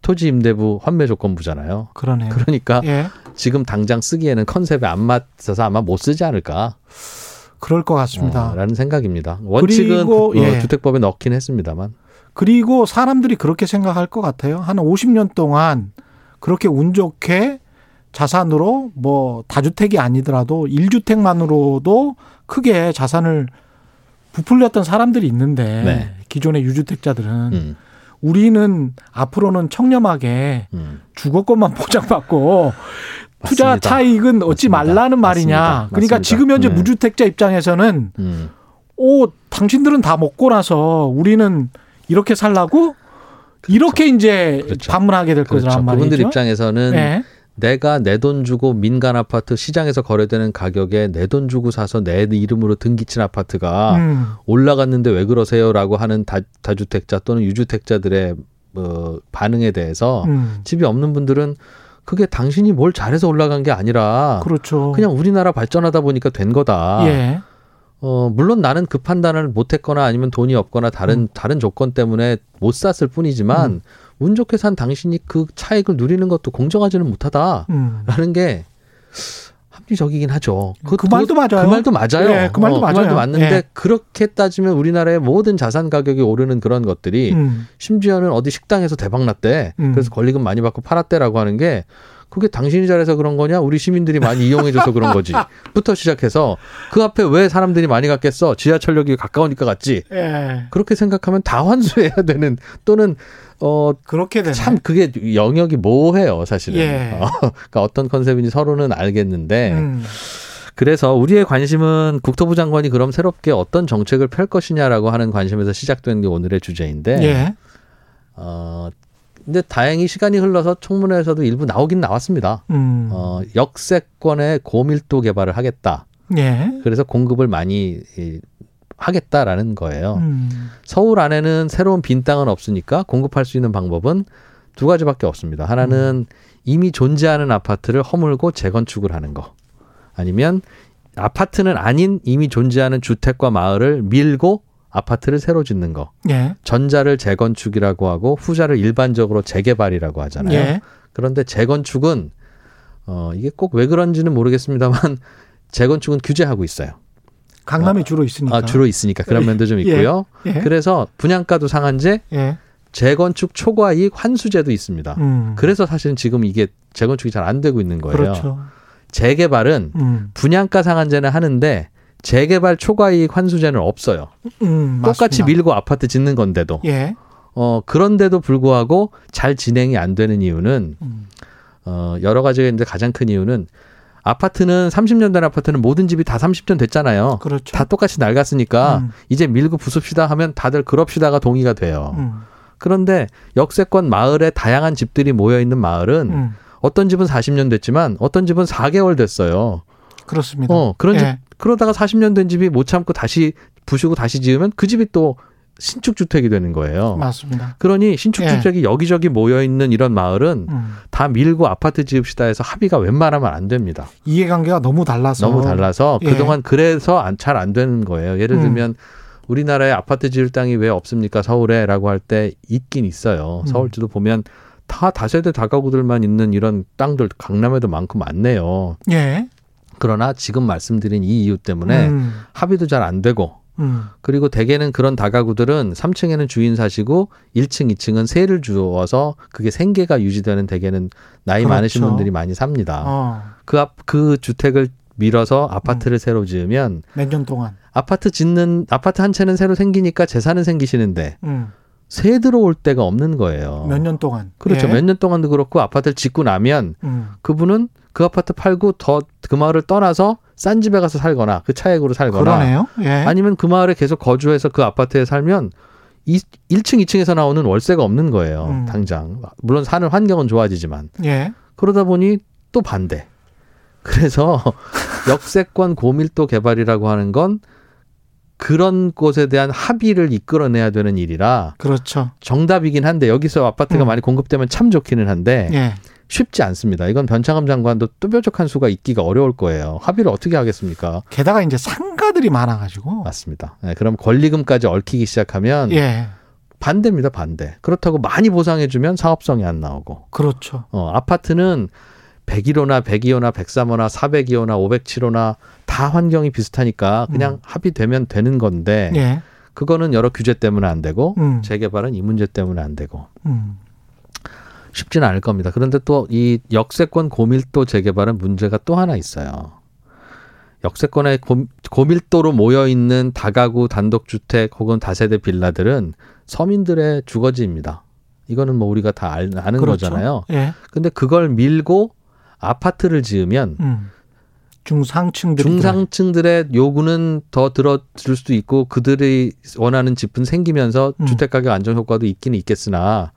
토지 임대부 환매 조건부잖아요. 그러네요. 그러니까 예. 지금 당장 쓰기에는 컨셉에 안 맞아서 아마 못 쓰지 않을까. 그럴 것 같습니다. 어, 라는 생각입니다. 원칙은 그리고, 어, 예. 주택법에 넣긴 했습니다만. 그리고 사람들이 그렇게 생각할 것 같아요. 한 50년 동안 그렇게 운 좋게 자산으로 뭐 다주택이 아니더라도 1주택만으로도 크게 자산을 부풀렸던 사람들이 있는데 네. 기존의 유주택자들은 음. 우리는 앞으로는 청렴하게 음. 주거권만 보장받고 투자 맞습니다. 차익은 얻지 맞습니다. 말라는 말이냐. 맞습니다. 그러니까 지금 현재 네. 무주택자 입장에서는 음. 오 당신들은 다 먹고 나서 우리는 이렇게 살라고 그렇죠. 이렇게 이제 그렇죠. 반문하게 될 그렇죠. 거란 말이죠. 그분들 입장에서는 네. 내가 내 돈 주고 민간 아파트 시장에서 거래되는 가격에 내 돈 주고 사서 내 이름으로 등기친 아파트가 음. 올라갔는데 왜 그러세요라고 하는 다, 다주택자 또는 유주택자들의 뭐 반응에 대해서 음. 집이 없는 분들은 그게 당신이 뭘 잘해서 올라간 게 아니라 그렇죠. 그냥 우리나라 발전하다 보니까 된 거다. 예. 어, 물론 나는 그 판단을 못 했거나 아니면 돈이 없거나 다른 음. 다른 조건 때문에 못 샀을 뿐이지만 음. 운 좋게 산 당신이 그 차익을 누리는 것도 공정하지는 못하다라는 음. 게 합리적이긴 하죠. 그, 그 말도 맞아요. 그 말도 맞아요. 네, 그 말도 어, 맞아요. 그 말도 맞는데 네. 그렇게 따지면 우리나라의 모든 자산 가격이 오르는 그런 것들이 음. 심지어는 어디 식당에서 대박 났대. 음. 그래서 권리금 많이 받고 팔았대라고 하는 게 그게 당신이 잘해서 그런 거냐? 우리 시민들이 많이 이용해줘서 그런 거지. 부터 시작해서 그 앞에 왜 사람들이 많이 갔겠어? 지하철역이 가까우니까 갔지. 예. 그렇게 생각하면 다 환수해야 되는 또는 어 그렇게 되네. 참 그게 영역이 모호해요, 사실은. 예. 어, 그러니까 어떤 컨셉인지 서로는 알겠는데. 음. 그래서 우리의 관심은 국토부 장관이 그럼 새롭게 어떤 정책을 펼 것이냐라고 하는 관심에서 시작된 게 오늘의 주제인데. 예. 어, 근데 다행히 시간이 흘러서 청문회에서도 일부 나오긴 나왔습니다. 음. 어, 역세권의 고밀도 개발을 하겠다. 예. 그래서 공급을 많이 하겠다라는 거예요. 음. 서울 안에는 새로운 빈 땅은 없으니까 공급할 수 있는 방법은 두 가지밖에 없습니다. 하나는 음. 이미 존재하는 아파트를 허물고 재건축을 하는 거. 아니면 아파트는 아닌 이미 존재하는 주택과 마을을 밀고 아파트를 새로 짓는 거. 예. 전자를 재건축이라고 하고 후자를 일반적으로 재개발이라고 하잖아요. 예. 그런데 재건축은 어 이게 꼭 왜 그런지는 모르겠습니다만 재건축은 규제하고 있어요. 강남에 어, 주로 있으니까. 아, 주로 있으니까 그런 예. 면도 좀 있고요. 예. 예. 그래서 분양가도 상한제, 예. 재건축 초과 이익 환수제도 있습니다. 음. 그래서 사실은 지금 이게 재건축이 잘 안 되고 있는 거예요. 그렇죠. 재개발은 음. 분양가 상한제는 하는데 재개발 초과 이익 환수제는 없어요. 음, 똑같이 밀고 아파트 짓는 건데도. 예. 어, 그런데도 불구하고 잘 진행이 안 되는 이유는 음. 어, 여러 가지가 있는데 가장 큰 이유는 아파트는 30년 된 아파트는 모든 집이 다 30년 됐잖아요. 그렇죠. 다 똑같이 낡았으니까 음. 이제 밀고 부숩시다 하면 다들 그럽시다가 동의가 돼요. 음. 그런데 역세권 마을에 다양한 집들이 모여 있는 마을은 음. 어떤 집은 40년 됐지만 어떤 집은 4개월 됐어요. 그렇습니다. 어, 그런 집 예. 그러다가 40년 된 집이 못 참고 다시 부수고 다시 지으면 그 집이 또 신축 주택이 되는 거예요. 맞습니다. 그러니 신축 주택이 예. 여기저기 모여 있는 이런 마을은 음. 다 밀고 아파트 지읍시다 해서 합의가 웬만하면 안 됩니다. 이해관계가 너무 달라서 너무 달라서 예. 그동안 그래서 잘 안 되는 거예요. 예를 음. 들면 음. 우리나라에 아파트 지을 땅이 왜 없습니까? 서울에라고 할 때 있긴 있어요. 음. 서울지도 보면 다 다세대 다가구들만 있는 이런 땅들 강남에도 많고 많네요. 예. 그러나 지금 말씀드린 이 이유 때문에 음. 합의도 잘 안 되고 음. 그리고 대개는 그런 다가구들은 3층에는 주인 사시고 1층, 2층은 세를 주어서 그게 생계가 유지되는 대개는 나이 그렇죠. 많으신 분들이 많이 삽니다. 어. 그 앞, 그 주택을 밀어서 아파트를 음. 새로 지으면 몇 년 동안 아파트 짓는 아파트 한 채는 새로 생기니까 재산은 생기시는데 음. 새 들어올 데가 없는 거예요. 몇 년 동안. 그렇죠. 예. 몇년 동안도 그렇고 아파트를 짓고 나면 음. 그분은 그 아파트 팔고 더 그 마을을 떠나서 싼 집에 가서 살거나 그 차액으로 살거나 그러네요. 예. 아니면 그 마을에 계속 거주해서 그 아파트에 살면 이 1층, 2층에서 나오는 월세가 없는 거예요. 음. 당장. 물론 사는 환경은 좋아지지만. 예. 그러다 보니 또 반대. 그래서 역세권 고밀도 개발이라고 하는 건 그런 곳에 대한 합의를 이끌어내야 되는 일이라 그렇죠. 정답이긴 한데 여기서 아파트가 음. 많이 공급되면 참 좋기는 한데 예. 쉽지 않습니다. 이건 변창흠 장관도 또 뾰족한 수가 있기가 어려울 거예요. 합의를 어떻게 하겠습니까? 게다가 이제 상가들이 많아가지고 맞습니다. 네, 그럼 권리금까지 얽히기 시작하면 예. 반대입니다. 반대. 그렇다고 많이 보상해주면 사업성이 안 나오고 그렇죠. 어, 아파트는 101호나 102호나 103호나 402호나 507호나 다 환경이 비슷하니까 그냥 음. 합의되면 되는 건데 예. 그거는 여러 규제 때문에 안 되고 음. 재개발은 이 문제 때문에 안 되고 음. 쉽지는 않을 겁니다. 그런데 또 이 역세권 고밀도 재개발은 문제가 또 하나 있어요. 역세권에 고, 고밀도로 모여 있는 다가구 단독주택 혹은 다세대 빌라들은 서민들의 주거지입니다. 이거는 뭐 우리가 다 알, 아는 그렇죠. 거잖아요. 예. 근데 그걸 밀고 아파트를 지으면 음. 중상층들 중상층들의 요구는 더 들어줄 수도 있고 그들이 원하는 집은 생기면서 음. 주택 가격 안정 효과도 있기는 있겠으나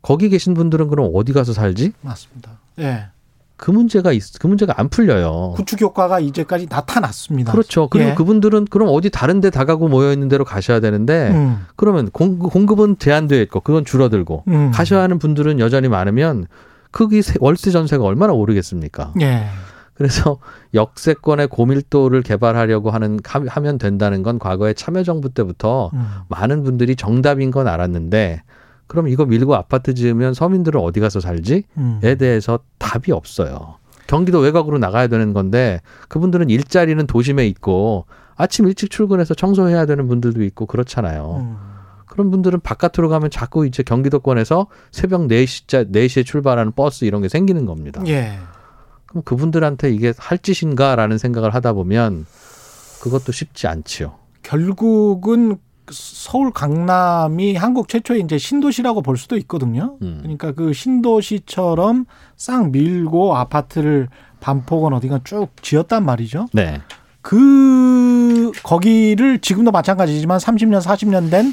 거기 계신 분들은 그럼 어디 가서 살지? 맞습니다. 예. 그 문제가 있, 그 문제가 안 풀려요. 구축 효과가 이제까지 나타났습니다. 그렇죠. 그리고 예. 그분들은 그럼 어디 다른 데 다 가고 모여 있는 데로 가셔야 되는데 음. 그러면 공, 급은 제한되어 있고 그건 줄어들고 음. 가셔야 하는 분들은 여전히 많으면 거기 월세 전세가 얼마나 오르겠습니까? 예. 그래서 역세권의 고밀도를 개발하려고 하는 하면 된다는 건 과거에 참여정부 때부터 음. 많은 분들이 정답인 건 알았는데 그럼 이거 밀고 아파트 지으면 서민들은 어디 가서 살지?에 음. 대해서 답이 없어요. 경기도 외곽으로 나가야 되는 건데 그분들은 일자리는 도심에 있고 아침 일찍 출근해서 청소해야 되는 분들도 있고 그렇잖아요. 음. 그런 분들은 바깥으로 가면 자꾸 이제 경기도권에서 새벽 4시짜 4시에 출발하는 버스 이런 게 생기는 겁니다. 예. 그럼 그분들한테 이게 할 짓인가라는 생각을 하다 보면 그것도 쉽지 않지요. 결국은 서울 강남이 한국 최초의 이제 신도시라고 볼 수도 있거든요. 음. 그러니까 그 신도시처럼 싹 밀고 아파트를 반폭은 어디가 쭉 지었단 말이죠. 네. 그 거기를 지금도 마찬가지지만 30년 40년 된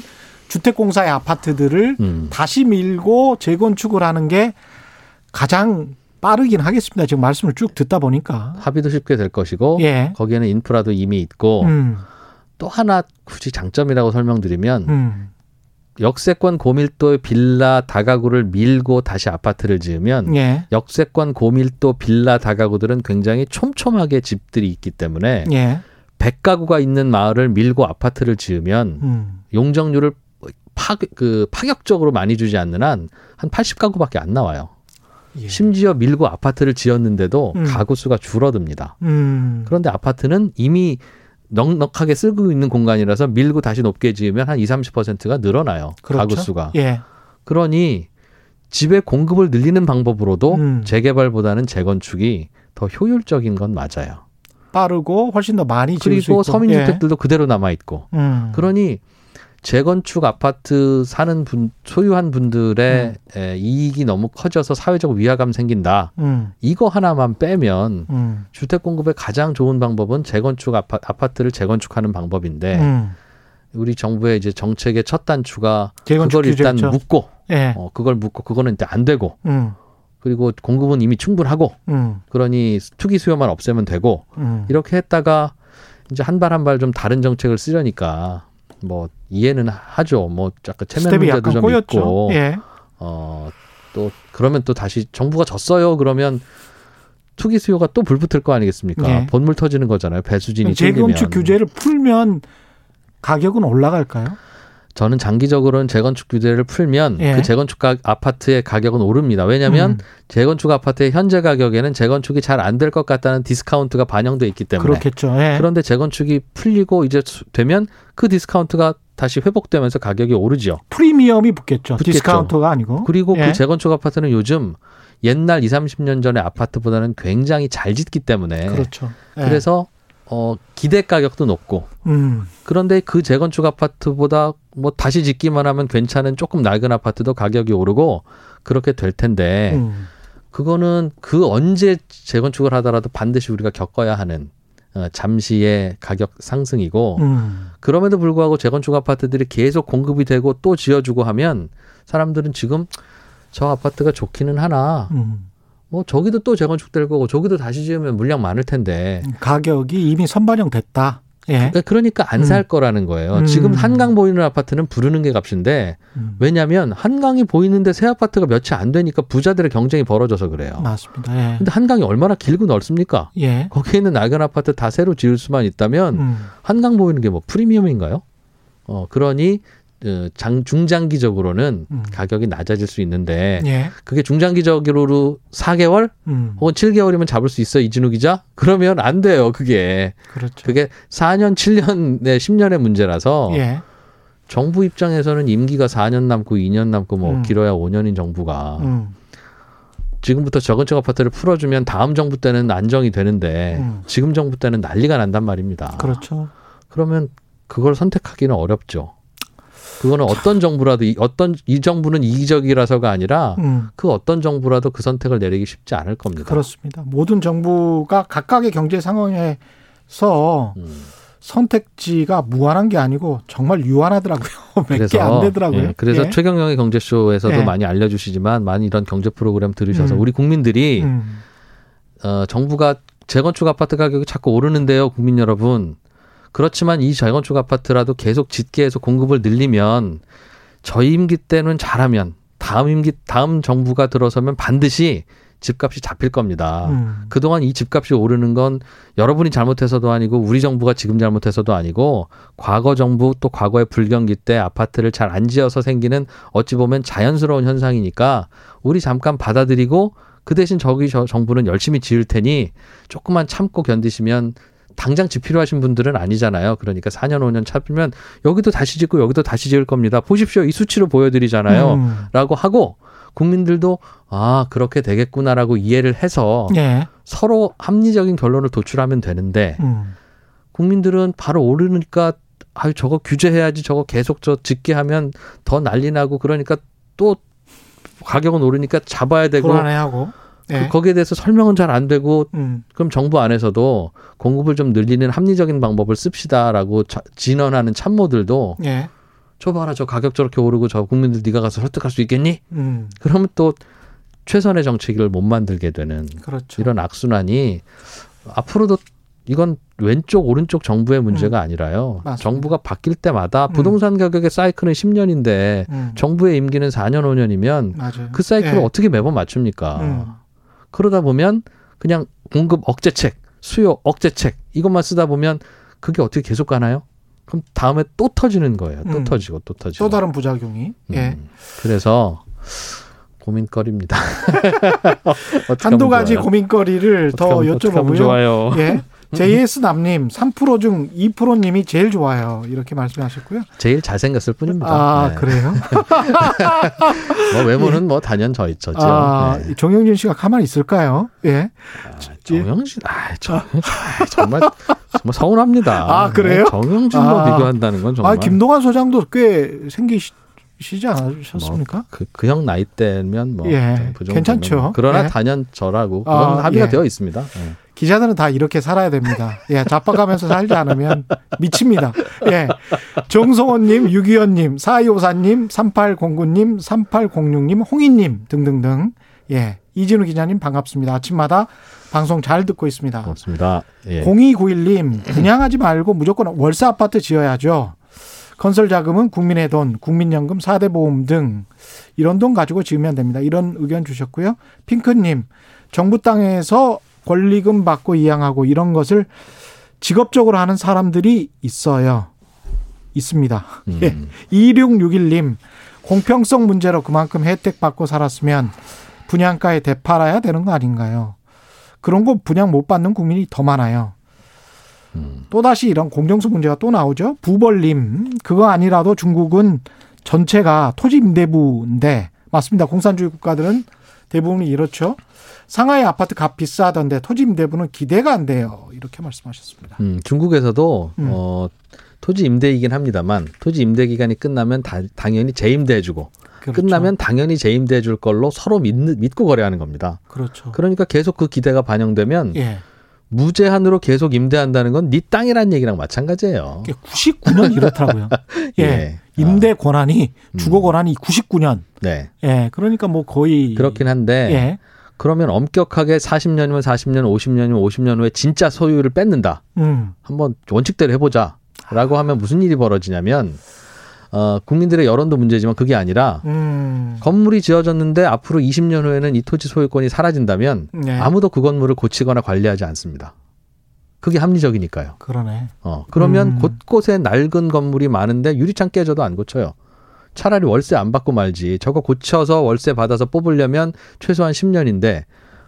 주택공사의 아파트들을 음. 다시 밀고 재건축을 하는 게 가장 빠르긴 하겠습니다. 지금 말씀을 쭉 듣다 보니까 합의도 쉽게 될 것이고 예. 거기에는 인프라도 이미 있고 음. 또 하나 굳이 장점이라고 설명드리면 음. 역세권 고밀도의 빌라 다가구를 밀고 다시 아파트를 지으면 예. 역세권 고밀도 빌라 다가구들은 굉장히 촘촘하게 집들이 있기 때문에 예. 100가구가 있는 마을을 밀고 아파트를 지으면 음. 용적률을 파, 그 파격적으로 많이 주지 않는 한 한 80가구밖에 안 나와요. 예. 심지어 밀고 아파트를 지었는데도 음. 가구 수가 줄어듭니다. 음. 그런데 아파트는 이미 넉넉하게 쓰고 있는 공간이라서 밀고 다시 높게 지으면 한 20, 30%가 늘어나요. 그렇죠. 가구 수가. 예. 그러니 집의 공급을 늘리는 방법으로도 음. 재개발보다는 재건축이 더 효율적인 건 맞아요. 빠르고 훨씬 더 많이 그리고 서민주택들도 예. 그대로 남아 있고. 음. 그러니 재건축 아파트 사는 분 소유한 분들의 음. 에, 이익이 너무 커져서 사회적 위화감 생긴다. 음. 이거 하나만 빼면 음. 주택 공급의 가장 좋은 방법은 재건축 아파, 아파트를 재건축하는 방법인데 음. 우리 정부의 이제 정책의 첫 단추가 그걸 일단 규제죠. 묶고 예. 어, 그걸 묶고 그거는 이제 안 되고 음. 그리고 공급은 이미 충분하고 음. 그러니 투기 수요만 없애면 되고 이렇게 했다가 이제 한 발 한 발 좀 다른 정책을 쓰려니까 뭐 이해는 하죠. 뭐 약간 체면 문제도 좀 꼬였죠. 있고. 예. 어또 그러면 또 다시 정부가 졌어요. 그러면 투기 수요가 또 불붙을 거 아니겠습니까? 예. 본물 터지는 거잖아요. 배수진이 재건축 규제를 풀면 가격은 올라갈까요? 저는 장기적으로는 재건축 규제를 풀면 예. 그 재건축 가, 아파트의 가격은 오릅니다. 왜냐하면 음. 재건축 아파트의 현재 가격에는 재건축이 잘 안 될 것 같다는 디스카운트가 반영돼 있기 때문에 그렇겠죠. 예. 그런데 재건축이 풀리고 이제 되면 그 디스카운트가 다시 회복되면서 가격이 오르죠. 프리미엄이 붙겠죠. 붙겠죠. 디스카운트가 아니고. 그리고 그 예. 그 재건축 아파트는 요즘 옛날 2, 30년 전의 아파트보다는 굉장히 잘 짓기 때문에 그렇죠. 예. 그래서 어, 기대 가격도 높고. 음. 그런데 그 재건축 아파트보다 뭐 다시 짓기만 하면 괜찮은 조금 낡은 아파트도 가격이 오르고 그렇게 될 텐데 음. 그거는 그 언제 재건축을 하더라도 반드시 우리가 겪어야 하는 어, 잠시의 가격 상승이고 음. 그럼에도 불구하고 재건축 아파트들이 계속 공급이 되고 또 지어주고 하면 사람들은 지금 저 아파트가 좋기는 하나 음. 뭐 저기도 또 재건축될 거고 저기도 다시 지으면 물량 많을 텐데 가격이 이미 선반영됐다. 예. 그러니까 안살 음. 거라는 거예요. 음. 지금 한강 보이는 아파트는 부르는 게 값인데 음. 왜냐하면 한강이 보이는데 새 아파트가 몇이 안 되니까 부자들의 경쟁이 벌어져서 그래요. 맞습니다. 예. 근데 한강이 얼마나 길고 넓습니까? 예. 거기에 있는 낡은 아파트 다 새로 지을 수만 있다면 음. 한강 보이는 게 뭐 프리미엄인가요? 어 그러니 그 장, 중장기적으로는 음. 가격이 낮아질 수 있는데 예. 그게 중장기적으로 4개월 음. 혹은 7개월이면 잡을 수 있어 이진우 기자? 그러면 안 돼요. 그게 그렇죠. 그게 4년, 7년, 네, 10년의 문제라서 예. 정부 입장에서는 임기가 4년 남고 2년 남고 뭐 음. 길어야 5년인 정부가 음. 지금부터 저건축 아파트를 풀어주면 다음 정부 때는 안정이 되는데 음. 지금 정부 때는 난리가 난단 말입니다. 그렇죠. 그러면 그걸 선택하기는 어렵죠. 그거는 어떤 정부라도 이, 어떤 이 정부는 이기적이라서가 아니라 음. 그 어떤 정부라도 그 선택을 내리기 쉽지 않을 겁니다. 그렇습니다. 모든 정부가 각각의 경제 상황에서 음. 선택지가 무한한 게 아니고 정말 유한하더라고요. 몇 개 안 되더라고요. 예, 그래서 예. 최경영의 경제쇼에서도 예. 많이 알려주시지만 많이 이런 경제 프로그램 들으셔서 음. 우리 국민들이 음. 어, 정부가 재건축 아파트 가격이 자꾸 오르는데요, 국민 여러분. 그렇지만 이 재건축 아파트라도 계속 짓게 해서 공급을 늘리면 저희 임기 때는 잘하면 다음 임기 다음 정부가 들어서면 반드시 집값이 잡힐 겁니다. 음. 그동안 이 집값이 오르는 건 여러분이 잘못해서도 아니고 우리 정부가 지금 잘못해서도 아니고 과거 정부 또 과거의 불경기 때 아파트를 잘 안 지어서 생기는 어찌 보면 자연스러운 현상이니까 우리 잠깐 받아들이고 그 대신 저기 저 정부는 열심히 지을 테니 조금만 참고 견디시면 당장 집 필요하신 분들은 아니잖아요. 그러니까 4년 5년 차면 여기도 다시 짓고 여기도 다시 지을 겁니다. 보십시오. 이 수치로 보여드리잖아요. 음. 라고 하고 국민들도 아 그렇게 되겠구나라고 이해를 해서 예. 서로 합리적인 결론을 도출하면 되는데 음. 국민들은 바로 오르니까 아유 저거 규제해야지 저거 계속 저 짓게 하면 더 난리 나고 그러니까 또 가격은 오르니까 잡아야 되고 불안해하고 네. 거기에 대해서 설명은 잘 안 되고 음. 그럼 정부 안에서도 공급을 좀 늘리는 합리적인 방법을 씁시다라고 자, 진언하는 참모들도 네. 저 봐라 저 가격 저렇게 오르고 저 국민들 네가 가서 설득할 수 있겠니? 음. 그러면 또 최선의 정책을 못 만들게 되는 그렇죠. 이런 악순환이 앞으로도 이건 왼쪽 오른쪽 정부의 문제가 음. 아니라요. 맞습니다. 정부가 바뀔 때마다 음. 부동산 가격의 사이클은 10년인데 음. 정부의 임기는 4년 5년이면 맞아요. 그 사이클을 네. 어떻게 매번 맞춥니까? 음. 그러다 보면 그냥 공급 억제책, 수요 억제책 이것만 쓰다 보면 그게 어떻게 계속 가나요? 그럼 다음에 또 터지는 거예요. 또 음. 터지고 또 터지고. 또 다른 부작용이. 음. 예. 그래서 고민거리입니다. 한두 가지 좋아요? 고민거리를 더 여쭤보고요. 좋아요. 예. JS 남님 3%중 2%님이 제일 좋아요. 이렇게 말씀하셨고요. 제일 잘생겼을 뿐입니다. 아 네. 그래요? 뭐 외모는 예. 뭐 단연 저 있죠. 아, 네. 정영진 씨가 가만히 있을까요? 예. 아, 정영진, 아, 저, 정말 정말 서운합니다. 아 그래요? 정영진과 아, 비교한다는 건 정말. 아 김동완 소장도 꽤 생기시. 시지 않으셨습니까? 뭐 그, 그 형 나이 때면 뭐 예, 그 괜찮죠. 그러나 예. 단연 저라고 그건 아, 합의가 예. 되어 있습니다. 예. 기자들은 다 이렇게 살아야 됩니다. 예, 자빠가면서 살지 않으면 미칩니다. 예. 정성원님, 유기현님, 4254님, 3809님, 3806님, 홍희님 등등등. 예. 이진우 기자님 반갑습니다. 아침마다 방송 잘 듣고 있습니다. 고맙습니다. 예. 0291님, 분양하지 말고 무조건 월세 아파트 지어야죠. 건설 자금은 국민의 돈, 국민연금, 4대 보험 등 이런 돈 가지고 지으면 됩니다. 이런 의견 주셨고요. 핑크님, 정부 땅에서 권리금 받고 이양하고 이런 것을 직업적으로 하는 사람들이 있어요. 있습니다. 음. 예. 2661님, 공평성 문제로 그만큼 혜택 받고 살았으면 분양가에 되팔아야 되는 거 아닌가요? 그런 거 분양 못 받는 국민이 더 많아요. 음. 또다시 이런 공정성 문제가 또 나오죠. 부벌림, 그거 아니라도 중국은 전체가 토지 임대부인데, 맞습니다. 공산주의 국가들은 대부분이 이렇죠. 상하이 아파트 값 비싸던데 토지 임대부는 기대가 안 돼요. 이렇게 말씀하셨습니다. 음, 중국에서도 음. 어, 토지 임대이긴 합니다만 토지 임대 기간이 끝나면 다, 당연히 재임대해주고 그렇죠. 끝나면 당연히 재임대해줄 걸로 서로 믿, 믿고 거래하는 겁니다. 그렇죠. 그러니까 계속 그 기대가 반영되면 예. 무제한으로 계속 임대한다는 건 네 땅이라는 얘기랑 마찬가지예요. 99년 이렇더라고요. 예. 예. 임대 권한이 주거 음. 권한이 99년. 네. 예. 그러니까 뭐 거의 그렇긴 한데 예. 그러면 엄격하게 40년이면 40년, 50년이면 50년 후에 진짜 소유를 뺏는다. 음. 한번 원칙대로 해보자라고 하면 무슨 일이 벌어지냐면 어, 국민들의 여론도 문제지만 그게 아니라 음. 건물이 지어졌는데 앞으로 20년 후에는 이 토지 소유권이 사라진다면 네. 아무도 그 건물을 고치거나 관리하지 않습니다. 그게 합리적이니까요. 그러네. 어, 그러면 음. 곳곳에 낡은 건물이 많은데 유리창 깨져도 안 고쳐요. 차라리 월세 안 받고 말지. 저거 고쳐서 월세 받아서 뽑으려면 최소한 10년인데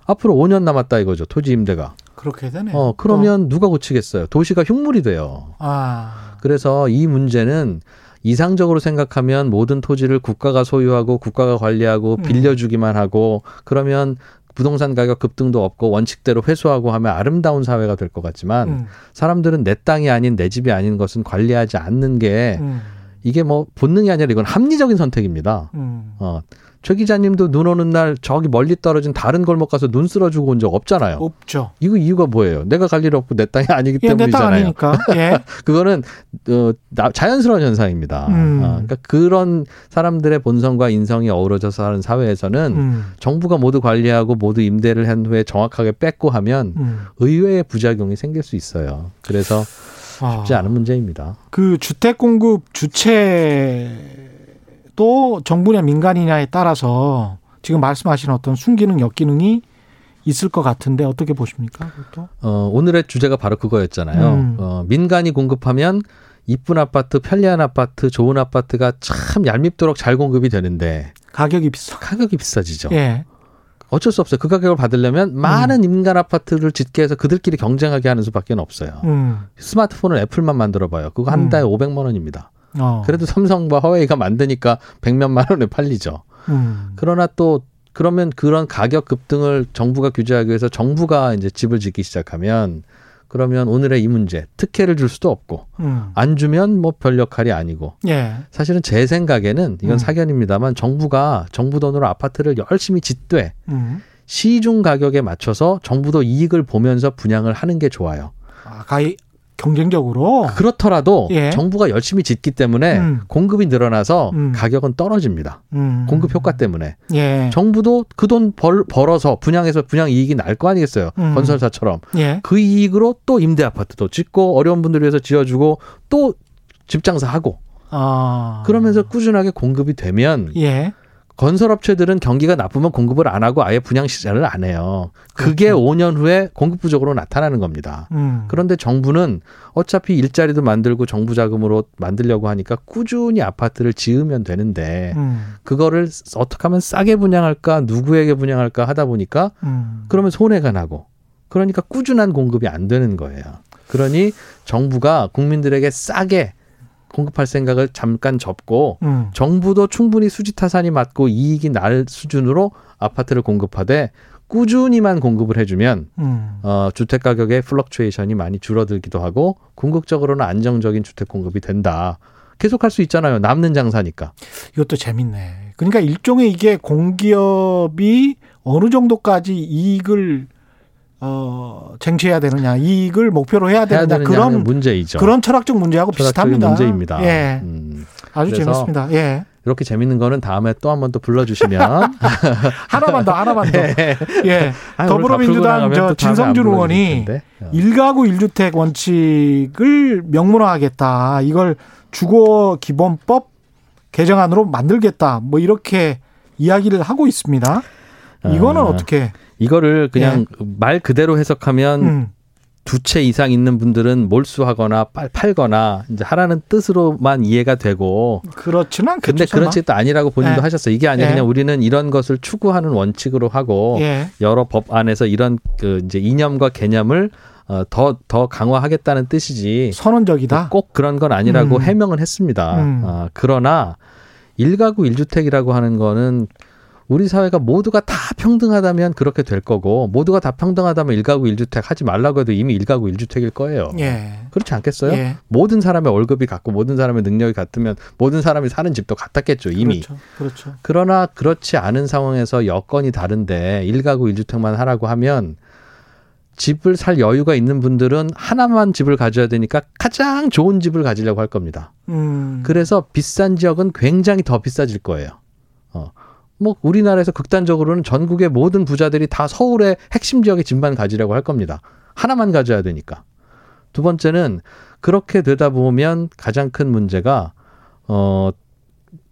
앞으로 5년 남았다 이거죠. 토지 임대가. 그렇게 되네. 어, 그러면 또. 누가 고치겠어요? 도시가 흉물이 돼요. 아. 그래서 이 문제는 이상적으로 생각하면 모든 토지를 국가가 소유하고 국가가 관리하고 음. 빌려주기만 하고 그러면 부동산 가격 급등도 없고 원칙대로 회수하고 하면 아름다운 사회가 될 것 같지만 음. 사람들은 내 땅이 아닌 내 집이 아닌 것은 관리하지 않는 게 음. 이게 뭐 본능이 아니라 이건 합리적인 선택입니다. 음. 어. 최 기자님도 눈 오는 날 저기 멀리 떨어진 다른 골목 가서 눈 쓸어주고 온 적 없잖아요. 없죠. 이거 이유가 뭐예요? 내가 갈 일 없고 내 땅이 아니기 예, 때문이잖아요. 내땅 아니니까. 예. 그거는 어, 자연스러운 현상입니다. 음. 어, 그러니까 그런 사람들의 본성과 인성이 어우러져서 사는 사회에서는 음. 정부가 모두 관리하고 모두 임대를 한 후에 정확하게 뺏고 하면 음. 의외의 부작용이 생길 수 있어요. 그래서 쉽지 아. 않은 문제입니다. 그 주택 공급 주체도 정부냐 민간이냐에 따라서 지금 말씀하신 어떤 순기능 역기능이 있을 것 같은데 어떻게 보십니까? 그것도? 어, 오늘의 주제가 바로 그거였잖아요. 음. 어, 민간이 공급하면 이쁜 아파트, 편리한 아파트, 좋은 아파트가 참 얄밉도록 잘 공급이 되는데 가격이 비싸. 가격이 비싸지죠. 예. 어쩔 수 없어요. 그 가격을 받으려면 많은 음. 인간 아파트를 짓게 해서 그들끼리 경쟁하게 하는 수밖에 없어요. 음. 스마트폰을 애플만 만들어 봐요. 그거 한 음. 달에 음. 500만 원입니다. 어. 그래도 삼성과 화웨이가 만드니까 100몇만 원에 팔리죠. 음. 그러나 또 그러면 그런 가격 급등을 정부가 규제하기 위해서 정부가 이제 집을 짓기 시작하면 그러면 오늘의 이 문제 특혜를 줄 수도 없고 음. 안 주면 뭐 별 역할이 아니고 예. 사실은 제 생각에는 이건 음. 사견입니다만 정부가 정부 돈으로 아파트를 열심히 짓되 음. 시중 가격에 맞춰서 정부도 이익을 보면서 분양을 하는 게 좋아요. 아, 가히 경쟁적으로 그렇더라도 예. 정부가 열심히 짓기 때문에 음. 공급이 늘어나서 음. 가격은 떨어집니다. 음. 공급 효과 때문에 예. 정부도 그 돈 벌어서 분양해서 분양 이익이 날 거 아니겠어요. 음. 건설사처럼 예. 그 이익으로 또 임대 아파트도 짓고 어려운 분들 위해서 지어주고 또 집장사하고 아. 그러면서 꾸준하게 공급이 되면 예. 건설업체들은 경기가 나쁘면 공급을 안 하고 아예 분양 시장을 안 해요. 그게 그렇죠. 5년 후에 공급 부족으로 나타나는 겁니다. 음. 그런데 정부는 어차피 일자리도 만들고 정부 자금으로 만들려고 하니까 꾸준히 아파트를 지으면 되는데 음. 그거를 어떻게 하면 싸게 분양할까 누구에게 분양할까 하다 보니까 음. 그러면 손해가 나고 그러니까 꾸준한 공급이 안 되는 거예요. 그러니 정부가 국민들에게 싸게 공급할 생각을 잠깐 접고 음. 정부도 충분히 수지 타산이 맞고 이익이 날 수준으로 아파트를 공급하되 꾸준히만 공급을 해주면 음. 어, 주택 가격의 fluctuation이 많이 줄어들기도 하고 궁극적으로는 안정적인 주택 공급이 된다. 계속할 수 있잖아요. 남는 장사니까. 이것도 재밌네. 그러니까 일종의 이게 공기업이 어느 정도까지 이익을 어, 쟁취해야 되느냐, 이익을 목표로 해야 되느냐, 해야 그런 문제이죠. 그런 철학적 문제하고 비슷합니다. 문제입니다. 예. 음. 아주 재밌습니다. 예. 이렇게 재밌는 거는 다음에 또 한번또 불러주시면 하나만 더 하나만 더. 예. 예. 더불어민주당 저 진성준 의원이 어. 일가구 일주택 원칙을 명문화하겠다. 이걸 주거 기본법 개정안으로 만들겠다. 뭐 이렇게 이야기를 하고 있습니다. 이거는 아, 어떻게? 이거를 그냥 예. 말 그대로 해석하면 음. 두채 이상 있는 분들은 몰수하거나 팔, 거나 이제 하라는 뜻으로만 이해가 되고 그렇지는 않겠죠. 근데 그런 뜻도 아니라고 본인도 예. 하셨어요. 이게 아니라 예. 그냥 우리는 이런 것을 추구하는 원칙으로 하고 예. 여러 법 안에서 이런 그 이제 이념과 개념을 어, 더, 더 강화하겠다는 뜻이지. 선언적이다? 꼭 그런 건 아니라고 음. 해명을 했습니다. 음. 어, 그러나 일가구 일주택이라고 하는 거는 우리 사회가 모두가 다 평등하다면 그렇게 될 거고 모두가 다 평등하다면 일가구 일주택 하지 말라고 해도 이미 일가구 일주택일 거예요. 예. 그렇지 않겠어요? 예. 모든 사람의 월급이 같고 모든 사람의 능력이 같으면 모든 사람이 사는 집도 같았겠죠 이미. 그렇죠. 그렇죠. 그러나 그렇지 않은 상황에서 여건이 다른데 일가구 일주택만 하라고 하면 집을 살 여유가 있는 분들은 하나만 집을 가져야 되니까 가장 좋은 집을 가지려고 할 겁니다. 음. 그래서 비싼 지역은 굉장히 더 비싸질 거예요. 어. 뭐 우리나라에서 극단적으로는 전국의 모든 부자들이 다 서울의 핵심 지역의 집만 가지려고 할 겁니다. 하나만 가져야 되니까. 두 번째는 그렇게 되다 보면 가장 큰 문제가 어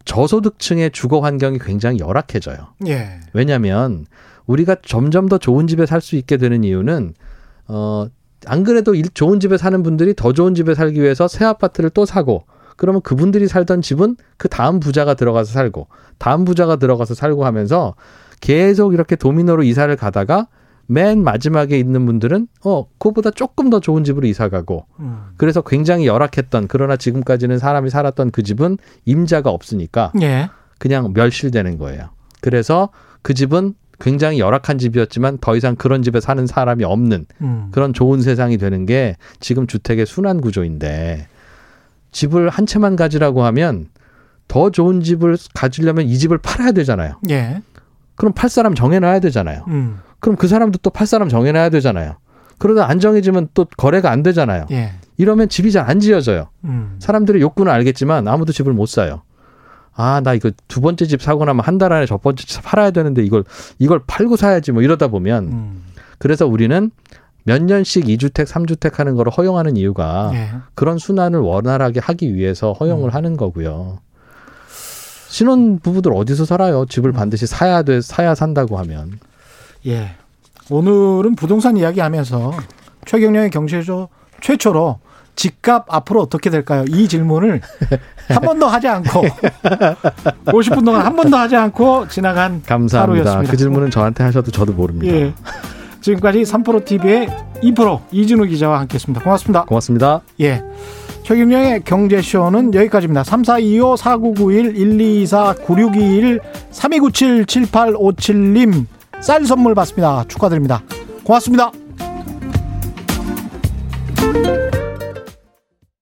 저소득층의 주거 환경이 굉장히 열악해져요. 예. 왜냐하면 우리가 점점 더 좋은 집에 살 수 있게 되는 이유는 어안 그래도 좋은 집에 사는 분들이 더 좋은 집에 살기 위해서 새 아파트를 또 사고 그러면 그분들이 살던 집은 그 다음 부자가 들어가서 살고 다음 부자가 들어가서 살고 하면서 계속 이렇게 도미노로 이사를 가다가 맨 마지막에 있는 분들은 어 그보다 조금 더 좋은 집으로 이사 가고 음. 그래서 굉장히 열악했던 그러나 지금까지는 사람이 살았던 그 집은 임자가 없으니까 예. 그냥 멸실되는 거예요. 그래서 그 집은 굉장히 열악한 집이었지만 더 이상 그런 집에 사는 사람이 없는 음. 그런 좋은 세상이 되는 게 지금 주택의 순환 구조인데 집을 한 채만 가지라고 하면 더 좋은 집을 가지려면 이 집을 팔아야 되잖아요. 예. 그럼 팔 사람 정해놔야 되잖아요. 음. 그럼 그 사람도 또 팔 사람 정해놔야 되잖아요. 그러다 안 정해지면 또 거래가 안 되잖아요. 예. 이러면 집이 잘 안 지어져요. 음. 사람들의 욕구는 알겠지만 아무도 집을 못 사요. 아, 나 이거 두 번째 집 사고 나면 한 달 안에 첫 번째 집 팔아야 되는데 이걸 이걸 팔고 사야지 뭐 이러다 보면 음. 그래서 우리는 몇 년씩 이주택삼주택 하는 걸 허용하는 이유가 예. 그런 순환을 원활하게 하기 위해서 허용을 음. 하는 거고요. 신혼 부부들 어디서 살아요? 집을 음. 반드시 사야 돼, 사야 산다고 하면. 예. 오늘은 부동산 이야기하면서 최경영의 경제쇼 최초로 집값 앞으로 어떻게 될까요? 이 질문을 한 번도 하지 않고 50분 동안 한 번도 하지 않고 지나간 감사합니다. 하루였습니다. 그 질문은 저한테 하셔도 저도 모릅니다. 예. 지금까지 3프로TV의 2프로 이진우 기자와 함께했습니다. 고맙습니다. 고맙습니다. 예. 최경영의 경제쇼는 여기까지입니다. 3425-4991-1224-9621-3297-7857님 쌀 선물 받습니다. 축하드립니다. 고맙습니다.